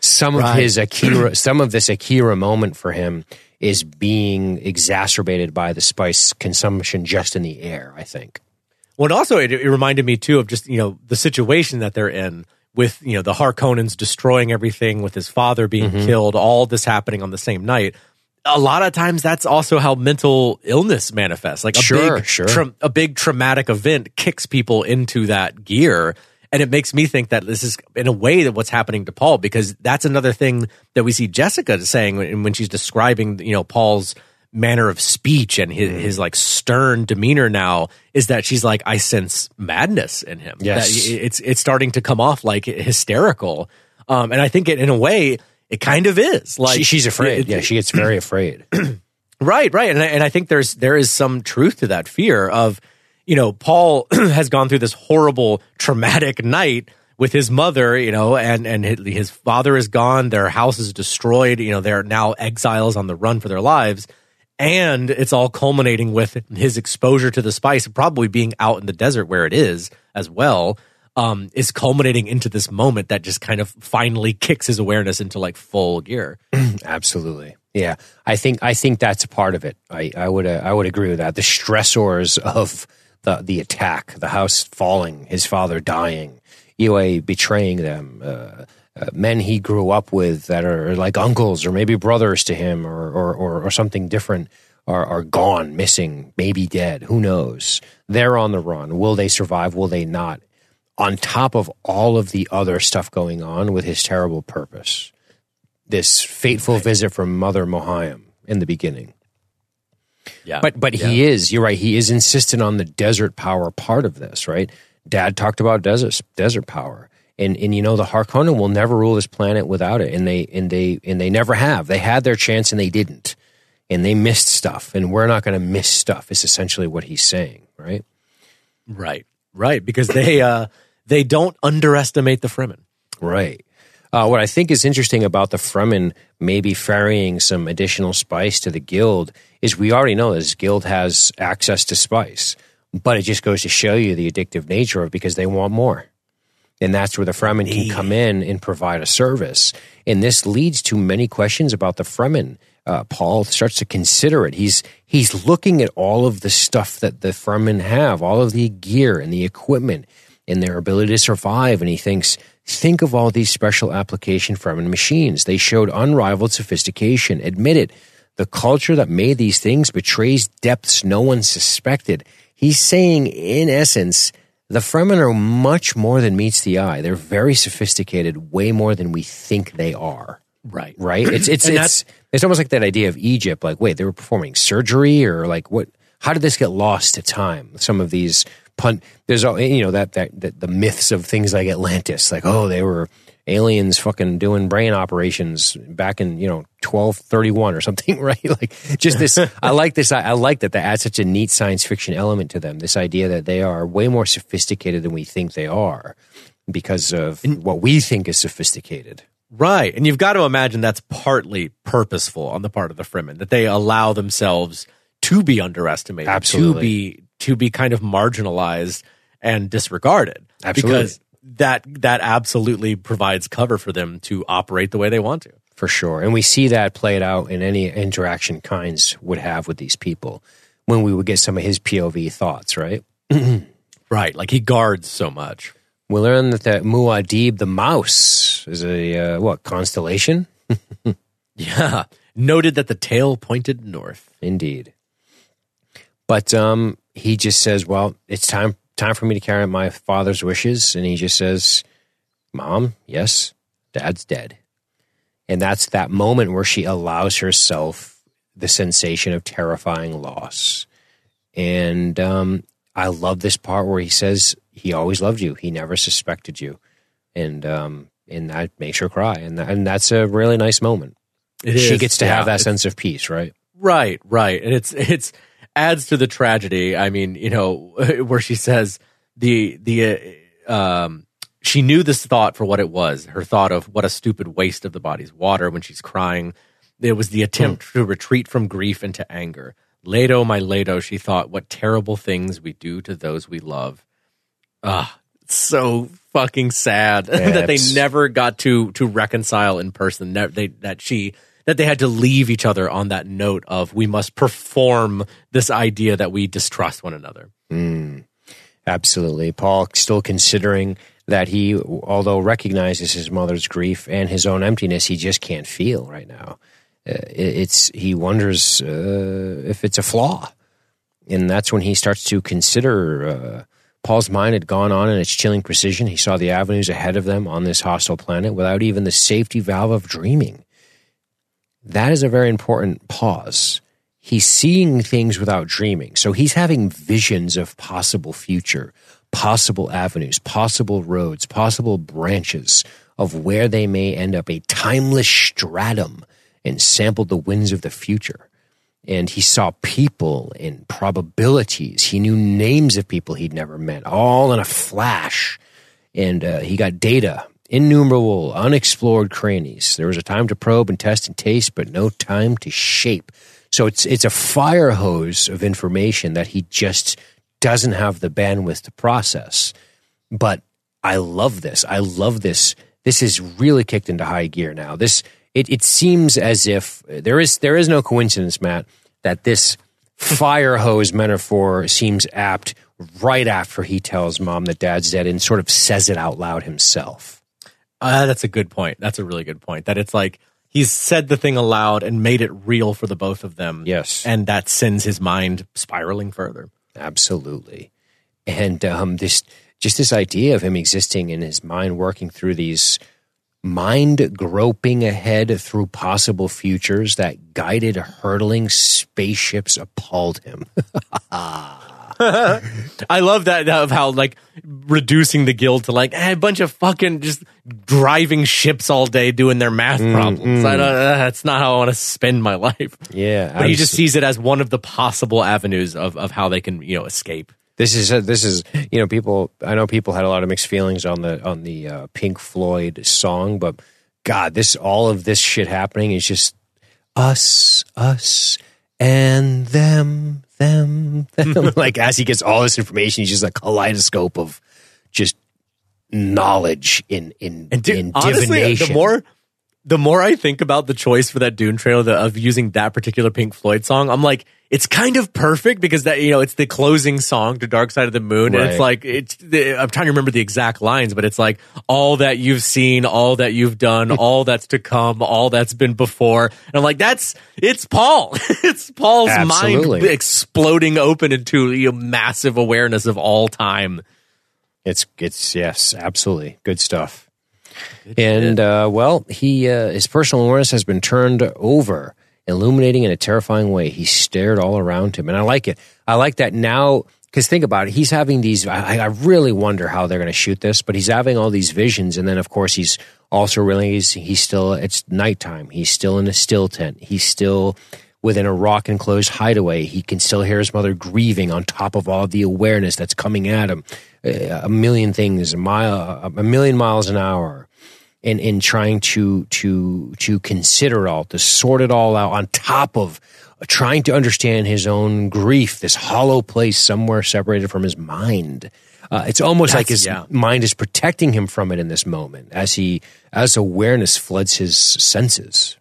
Some of his Akira, some of this Akira moment for him is being exacerbated by the spice consumption just in the air. I think. Well, and also it, it reminded me too of just you know the situation that they're in with you know the Harkonnens destroying everything, with his father being Mm-hmm. killed, all this happening on the same night. A lot of times, that's also how mental illness manifests. Like a Sure, big, sure. tra- a big traumatic event kicks people into that gear, and it makes me think that this is in a way that what's happening to Paul because that's another thing that we see Jessica saying when, when she's describing you know Paul's manner of speech and his, Mm. his like stern demeanor now is that she's like I sense madness in him. Yes. That it's it's starting to come off like hysterical, um, and I think it in a way it kind of is like she, she's afraid. it- yeah, she gets very afraid. Right, right, and I, and I think there's there is some truth to that fear of, you know, Paul has gone through this horrible, traumatic night with his mother, you know, and and his, his father is gone, their house is destroyed, you know, they're now exiles on the run for their lives, and it's all culminating with his exposure to the spice, probably being out in the desert where it is as well. Um, is culminating into this moment that just kind of finally kicks his awareness into like full gear. Absolutely. Yeah, I think I think that's part of it. I, I would uh, I would agree with that. The stressors of the the attack, the house falling, his father dying, Yue betraying them, uh, uh, men he grew up with that are like uncles or maybe brothers to him, or or or, or something different. Are, are gone, missing, maybe dead. Who knows? They're on the run. Will they survive? Will they not? On top of all of the other stuff going on with his terrible purpose this fateful visit from Mother Mohiam in the beginning. Yeah, But but he is, you're right, he is insistent on the desert power part of this, right? Dad talked about desert desert power. And and you know the Harkonnen will never rule this planet without it, and they and they and they never have. They had their chance and they didn't, and they missed stuff, and we're not going to miss stuff. Is essentially what he's saying, right? Right, right, because they uh, they don't underestimate the Fremen. Right. Uh, what I think is interesting about the Fremen maybe ferrying some additional spice to the guild is we already know this guild has access to spice, but it just goes to show you the addictive nature of it because they want more. And that's where the Fremen can come in and provide a service. And this leads to many questions about the Fremen. Uh, Paul starts to consider it. He's he's looking at all of the stuff that the Fremen have, all of the gear and the equipment and their ability to survive. And he thinks, think of all these special application Fremen machines. They showed unrivaled sophistication. Admit it. The culture that made these things betrays depths no one suspected. He's saying, in essence, the Fremen are much more than meets the eye. They're very sophisticated, way more than we think they are. Right. Right? It's it's it's it's almost like that idea of Egypt. Like, wait, they were performing surgery, or like what? How did this get lost to time? Some of these There's all you know that that, that the myths of things like Atlantis. Like, oh, they were aliens fucking doing brain operations back in you know 1231 or something right like just this i like this I, I like that that adds such a neat science fiction element to them this idea that they are way more sophisticated than we think they are because of what we think is sophisticated Right. And you've got to imagine that's partly purposeful on the part of the Fremen, that they allow themselves to be underestimated, Absolutely. to be to be kind of marginalized and disregarded. Absolutely. Because that that absolutely provides cover for them to operate the way they want to. for sure. And we see that played out in any interaction Kynes would have with these people when we would get some of his POV thoughts, right? Right. Like he guards so much. We learn that the Muad'Dib, the mouse, is a, uh, what, constellation? Yeah. Noted that the tail pointed north. Indeed. But um, he just says, well, it's time, time for me to carry out my father's wishes. And he just says, Mom, yes, dad's dead. And that's that moment where she allows herself the sensation of terrifying loss. And um, I love this part where he says he always loved you. He never suspected you, and um, and that makes her cry. And that, and that's a really nice moment. It she is, gets to yeah. have that sense of peace, right? Right, right. And it's it's adds to the tragedy. I mean, you know, where she says the the uh, um she knew this thought for what it was. Her thought of what a stupid waste of the body's water when she's crying. It was the attempt to retreat from grief into anger. Leto, my Leto, she thought, what terrible things we do to those we love. Ah, so fucking sad that they never got to to reconcile in person. They that she that they had to leave each other on that note of we must perform this idea that we distrust one another. Absolutely. Paul still considering that he, although recognizes his mother's grief and his own emptiness, he just can't feel right now. Uh, it's he wonders uh, if it's a flaw, and that's when he starts to consider. Uh, Paul's mind had gone on in its chilling precision. He saw the avenues ahead of them on this hostile planet without even the safety valve of dreaming. That is a very important pause. He's seeing things without dreaming. So he's having visions of possible future, possible avenues, possible roads, possible branches of where they may end up, a timeless stratum, and sampled the winds of the future. And he saw people and probabilities. He knew names of people he'd never met, all in a flash. And uh, he got data, innumerable unexplored crannies. There was a time to probe and test and taste, but no time to shape. So it's it's a fire hose of information that he just doesn't have the bandwidth to process. But I love this. I love this. This is really kicked into high gear now. This it, it seems as if uh, there is there is no coincidence, Matt, that this fire hose metaphor seems apt right after he tells mom that dad's dead and sort of says it out loud himself. Uh, that's a good point. That's a really good point. That it's like he's said the thing aloud and made it real for the both of them. Yes. and that sends his mind spiraling further. Absolutely. And um, this just this idea of him existing in his mind working through these mind groping ahead through possible futures that guided hurtling spaceships appalled him. I love that of how like reducing the guild to like eh, a bunch of fucking just driving ships all day doing their math problems. I don't, uh, that's not how I want to spend my life. Yeah, But he just sees it as one of the possible avenues of, of how they can you know escape. This is this is you know people. I know people had a lot of mixed feelings on the on the uh, Pink Floyd song, but God, this all of this shit happening is just us, us, and them, them, them. like as he gets all this information, he's just a kaleidoscope of just knowledge in in And dude, in honestly, divination. the more the more I think about the choice for that Dune trailer the, of using that particular Pink Floyd song, I'm like, it's kind of perfect because that you know it's the closing song to Dark Side of the Moon, and it's like it's. The, I'm trying to remember the exact lines, but it's like all that you've seen, all that you've done, all that's to come, all that's been before, and I'm like, that's it's Paul. it's Paul's Absolutely. mind exploding open into you know, massive awareness of all time. It's it's yes, absolutely good stuff. and uh, well, he uh, his personal awareness has been turned over, illuminating in a terrifying way. He stared all around him, and I like it. I like that now because think about it. He's having these. I, I really wonder how they're going to shoot this, but he's having all these visions, and then of course he's also realizing he's he's still. It's nighttime. He's still in a still tent. He's still within a rock enclosed hideaway. He can still hear his mother grieving on top of all the awareness that's coming at him. Uh, A million things, a mile, a million miles an hour, in in trying to to to consider all, to sort it all out on top of trying to understand his own grief, this hollow place somewhere separated from his mind. Uh, it's almost like his yeah. mind is protecting him from it in this moment as he as awareness floods his senses.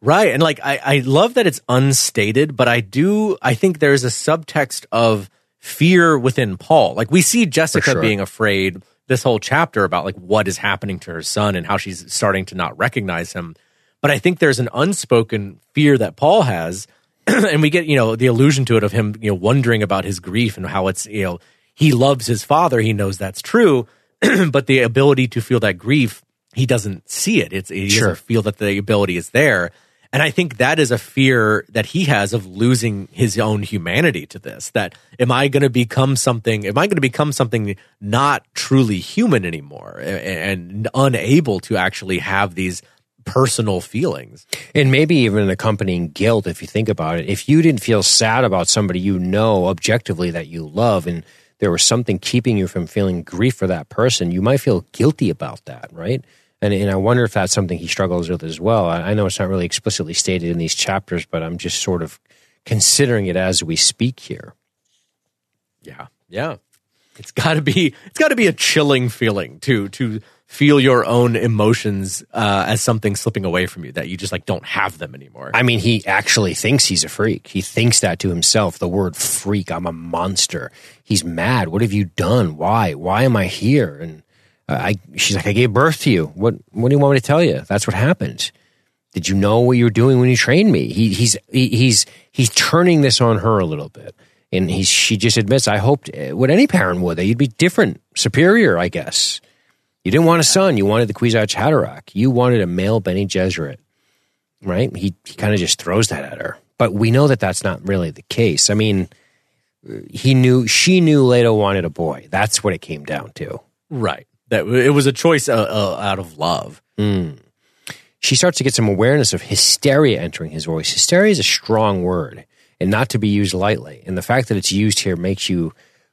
Right. And like I, I love that it's unstated, but I do I think there's a subtext of fear within Paul. Like we see Jessica sure. being afraid this whole chapter about like what is happening to her son and how she's starting to not recognize him. But I think there's an unspoken fear that Paul has, and we get, you know, the allusion to it of him, you know, wondering about his grief and how it's, you know, he loves his father, he knows that's true, but the ability to feel that grief, he doesn't see it. It's he Sure. doesn't feel that the ability is there. And I think that is a fear that he has of losing his own humanity to this. That am I going to become something? Am I going to become something not truly human anymore a- and unable to actually have these personal feelings? And maybe even an accompanying guilt if you think about it. If you didn't feel sad about somebody you know objectively that you love and there was something keeping you from feeling grief for that person, you might feel guilty about that, right? And, and I wonder if that's something he struggles with as well. I, I know it's not really explicitly stated in these chapters, but I'm just sort of considering it as we speak here. Yeah, yeah. It's got to be. It's got to be a chilling feeling to to feel your own emotions uh, as something slipping away from you that you just like don't have them anymore. I mean, he actually thinks he's a freak. He thinks that to himself. The word freak, I'm a monster. He's mad. What have you done? Why? Why am I here? And I, she's like, I gave birth to you. What, what do you want me to tell you? That's what happened. Did you know what you were doing when you trained me? He, he's, he, he's, he's turning this on her a little bit. And he's, she just admits, I hoped uh, what any parent would, that you'd be different, superior, I guess. You didn't want a son. You wanted the Kwisatz Haderach. You wanted a male Bene Gesserit right? He he kind of just throws that at her. But we know that that's not really the case. I mean, he knew she knew Leto wanted a boy. That's what it came down to. right. That it was a choice uh, uh, out of love. She starts to get some awareness of hysteria entering his voice. Hysteria is a strong word and not to be used lightly. And the fact that it's used here makes you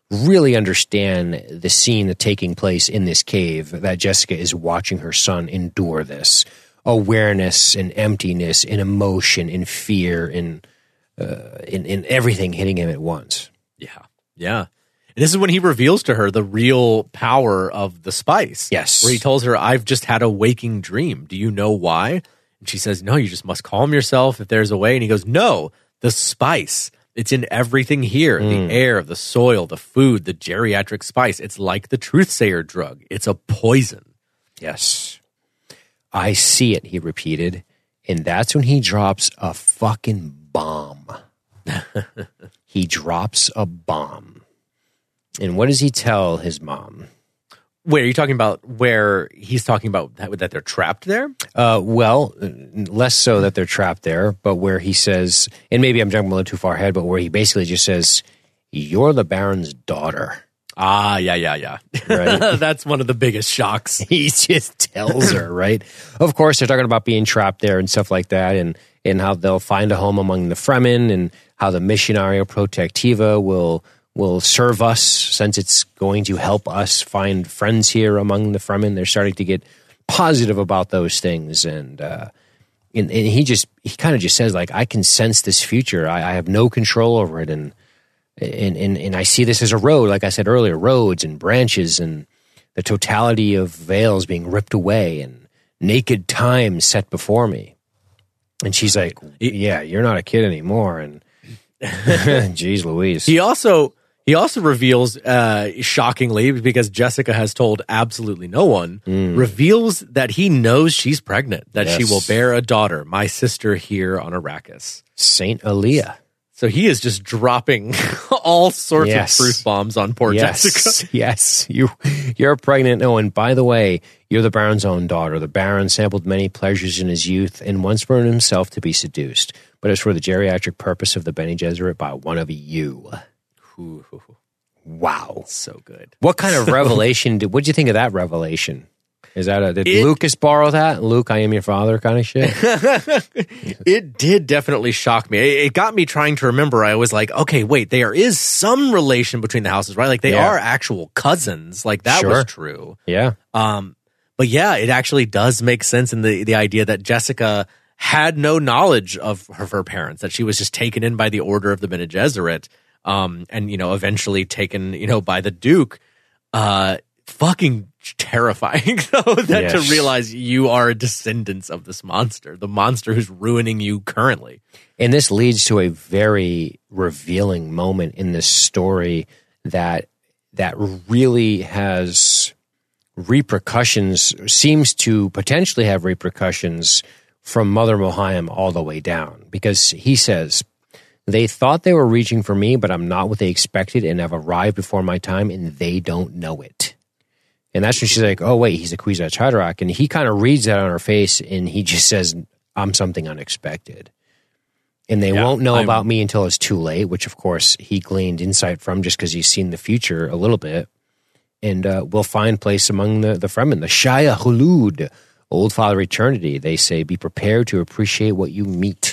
really understand the scene that's taking place in this cave that Jessica is watching her son endure this awareness and emptiness and emotion and fear and uh, in, in everything hitting him at once. Yeah, yeah. This is when he reveals to her the real power of the spice. Yes. where he tells her, "I've just had a waking dream. Do you know why?" And she says, "No, you just must calm yourself if there's a way." And he goes, "No, the spice." It's in everything here the hmm. air, the soil, the food, the geriatric spice. It's like the Truthsayer drug. It's a poison. Yes. I see it, he repeated. And that's when he drops a fucking bomb. he drops a bomb. And what does he tell his mom? Wait, are you talking about where he's talking about that, that they're trapped there? Uh, well, less so that they're trapped there, but where he says, and maybe I'm jumping a little too far ahead, but where he basically just says, You're the Baron's daughter. Ah, yeah, yeah, yeah. Right. That's one of the biggest shocks. he just tells her, right? Of course, they're talking about being trapped there and stuff like that, and and how they'll find a home among the Fremen, and how the Missionaria Protectiva will will serve us since it's going to help us find friends here among the Fremen. They're starting to get positive about those things, and uh, and, and he just he kind of just says like, I can sense this future. I, I have no control over it, and and, and and I see this as a road, like I said earlier, roads and branches and the totality of veils being ripped away and naked time set before me. And she's like, "Yeah, you're not a kid anymore." And jeez, Louise, He also he also reveals, uh, shockingly, because Jessica has told absolutely no one, reveals that he knows she's pregnant, that she will bear a daughter, my sister here on Arrakis. Saint Alia. So he is just dropping all sorts Yes. of truth bombs on poor Jessica. Yes, yes, you you're pregnant. Oh, and by the way, you're the Baron's own daughter. The Baron sampled many pleasures in his youth and once burned himself to be seduced, but it's for the geriatric purpose of the Bene Gesserit by one of you. Ooh, Wow. so good. What kind of revelation did? What do you think of that revelation? Is that a did It- Lucas borrow that? Luke, I am your father, kind of shit. It did definitely shock me. It, it got me trying to remember. I was like, okay, wait, there is some relation between the houses, right? Like they Yeah. are actual cousins. Like that Sure. was true. yeah, Um, but yeah, it actually does make sense in the the idea that Jessica had no knowledge of her, of her parents, that she was just taken in by the order of the Bene Gesserit, um, and you know, eventually taken, you know, by the Duke. Uh, fucking terrifying though that Yes. to realize you are a descendant of this monster, the monster who's ruining you currently. and this leads to a very revealing moment in this story that that really has repercussions. Seems to potentially have repercussions from Mother Mohiam all the way down because he says. They thought they were reaching for me, but I'm not what they expected and have arrived before my time, and they don't know it. And that's when she's like, oh, wait, he's a Kwisatz Haderach. And he kind of reads that on her face and he just says, I'm something unexpected. And they Yeah, won't know I'm- about me until it's too late, which of course he gleaned insight from just because he's seen the future a little bit. And uh, we'll find place among the, the Fremen, the Shai-Hulud, Old Father Eternity. They say, be prepared to appreciate what you meet.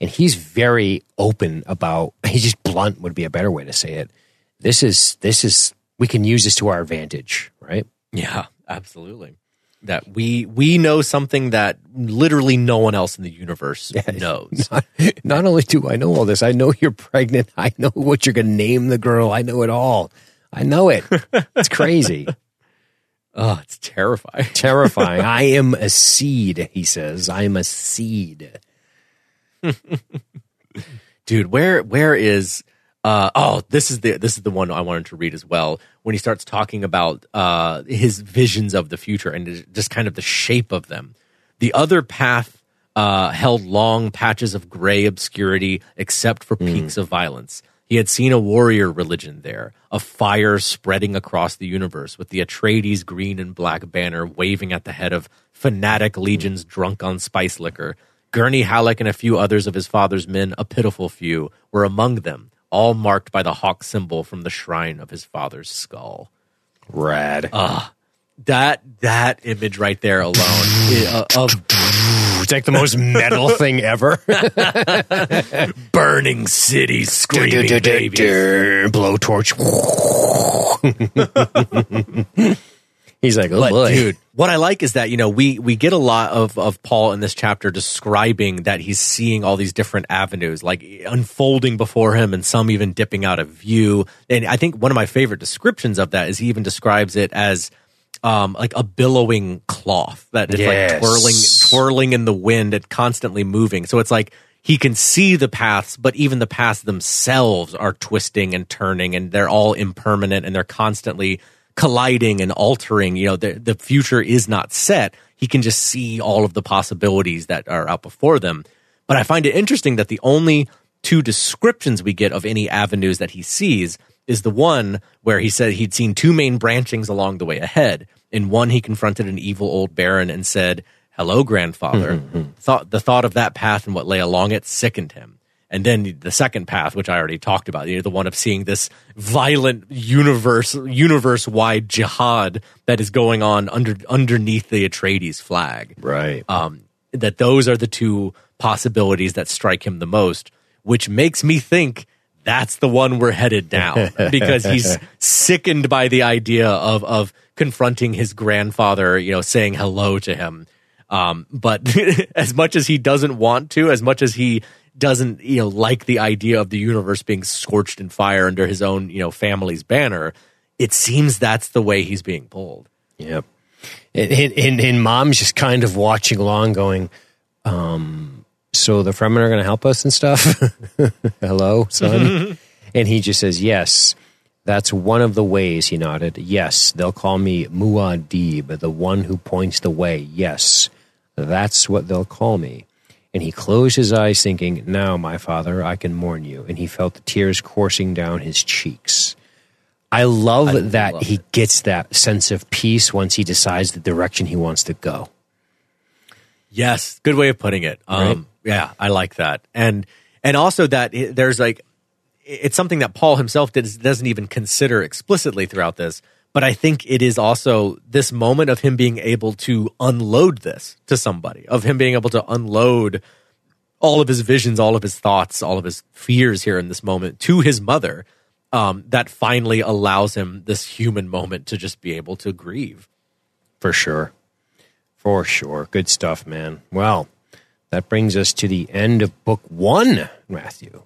And he's very open about, he's just blunt would be a better way to say it. This is, this is, we can use this to our advantage, right? Yeah, absolutely. That we we know something that literally no one else in the universe knows. Not, not only do I know all this, I know you're pregnant. I know what you're going to name the girl. I know it all. I know it. It's crazy, Oh, it's terrifying. terrifying. I am a seed, he says. I am a seed. dude where where is uh oh this is the this is the one i wanted to read as well. When he starts talking about uh his visions of the future and just kind of the shape of them. The other path uh held long patches of gray obscurity except for peaks of violence. He had seen a warrior religion there a fire spreading across the universe with the atreides green and black banner waving at the head of fanatic legions drunk on spice liquor Gurney Halleck and a few others of his father's men, a pitiful few, were among them, all marked by the hawk symbol from the shrine of his father's skull. Rad. Uh, That that image right there alone i- uh, of it's like the most metal thing ever. burning cities, screaming babies. Blowtorch. He's like, oh But boy. dude, what I like is that you know we we get a lot of of Paul in this chapter describing that he's seeing all these different avenues like unfolding before him, and some even dipping out of view. And I think one of my favorite descriptions of that is he even describes it as um like a billowing cloth that is Yes. like twirling twirling in the wind and constantly moving. So it's like he can see the paths, but even the paths themselves are twisting and turning, and they're all impermanent, and they're constantly colliding and altering. You know, the the future is not set. He can just see all of the possibilities that are out before them. But I find it interesting that the only two descriptions we get of any avenues that he sees is the one where he said he'd seen two main branchings along the way ahead. In one, he confronted an evil old baron and said, Hello, grandfather. thought, the thought of that path and what lay along it sickened him. And then the second path, which I already talked about, you know, the one of seeing this violent universe, universe wide jihad that is going on under underneath the Atreides flag. Right. Um, that those are the two possibilities that strike him the most, which makes me think that's the one we're headed down because he's sickened by the idea of of confronting his grandfather, you know, saying hello to him. Um, but as much as he doesn't want to, as much as he doesn't, you know, like the idea of the universe being scorched in fire under his own, you know, family's banner, it seems that's the way he's being pulled. Yep. And, and, and mom's just kind of watching along, going, um, so the Fremen are going to help us and stuff. Hello, son. and he just says, yes. That's one of the ways, he nodded. Yes, they'll call me Muad'Dib, the one who points the way. Yes, that's what they'll call me. And he closed his eyes, thinking, Now, my father, I can mourn you. And he felt the tears coursing down his cheeks. I love I that love he it. gets that sense of peace once he decides the direction he wants to go. Yes, good way of putting it. Um, Right. Yeah, I like that, and and also that there's like it's something that Paul himself does, doesn't even consider explicitly throughout this. But I think it is also this moment of him being able to unload this to somebody, of him being able to unload all of his visions, all of his thoughts, all of his fears here in this moment to his mother. Um, that finally allows him this human moment to just be able to grieve. For sure. For sure. Good stuff, man. Well, that brings us to the end of book one, Matthew.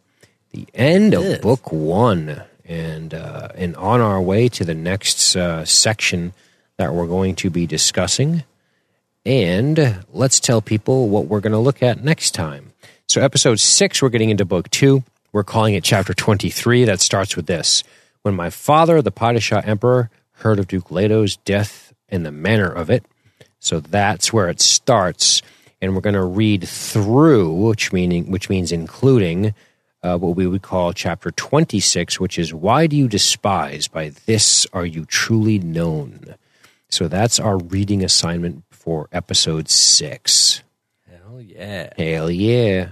The end of book one. And, uh, and on our way to the next uh, section that we're going to be discussing. And let's tell people what we're going to look at next time. So, episode six, we're getting into book two. We're calling it chapter 23. That starts with this When my father, the Padishah Emperor, heard of Duke Leto's death and the manner of it. So, that's where it starts. And we're going to read through, which, meaning, which means including uh, what we would call chapter 26, which is Why Do You Despise? By This Are You Truly Known? So that's our reading assignment for episode six. Hell yeah. Hell yeah.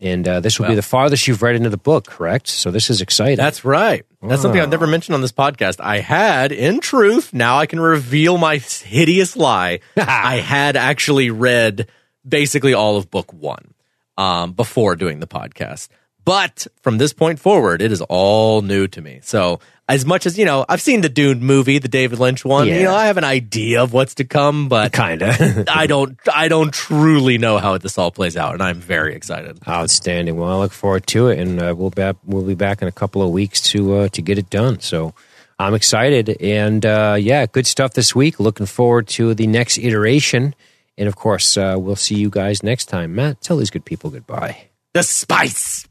And uh, this will be the farthest you've read into the book, correct? So this is exciting. That's right. That's something I've never mentioned on this podcast. I had, in truth, now I can reveal my hideous lie. I had actually read basically all of book one um, before doing the podcast. But from this point forward, it is all new to me. So, as much as, you know, I've seen the Dune movie, the David Lynch one, you know, I have an idea of what's to come, but kind of I don't, I don't truly know how this all plays out. And I'm very excited. outstanding. Well, I look forward to it, and uh, we'll be we'll be back in a couple of weeks to uh, to get it done. So I'm excited, and uh, yeah, good stuff this week. Looking forward to the next iteration, and of course, uh, we'll see you guys next time. Matt, tell these good people goodbye. The spice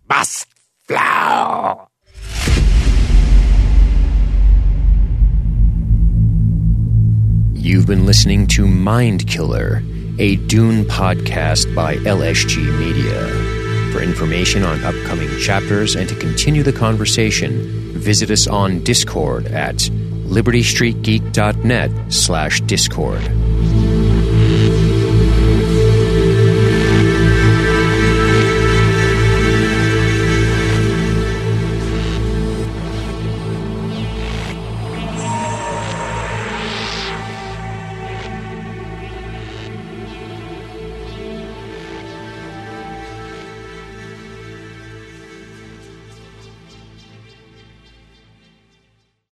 flow. You've been listening to Mind Killer, a Dune podcast by LSG Media. For information on upcoming chapters and to continue the conversation, visit us on Discord at libertystreetgeek.net slash discord.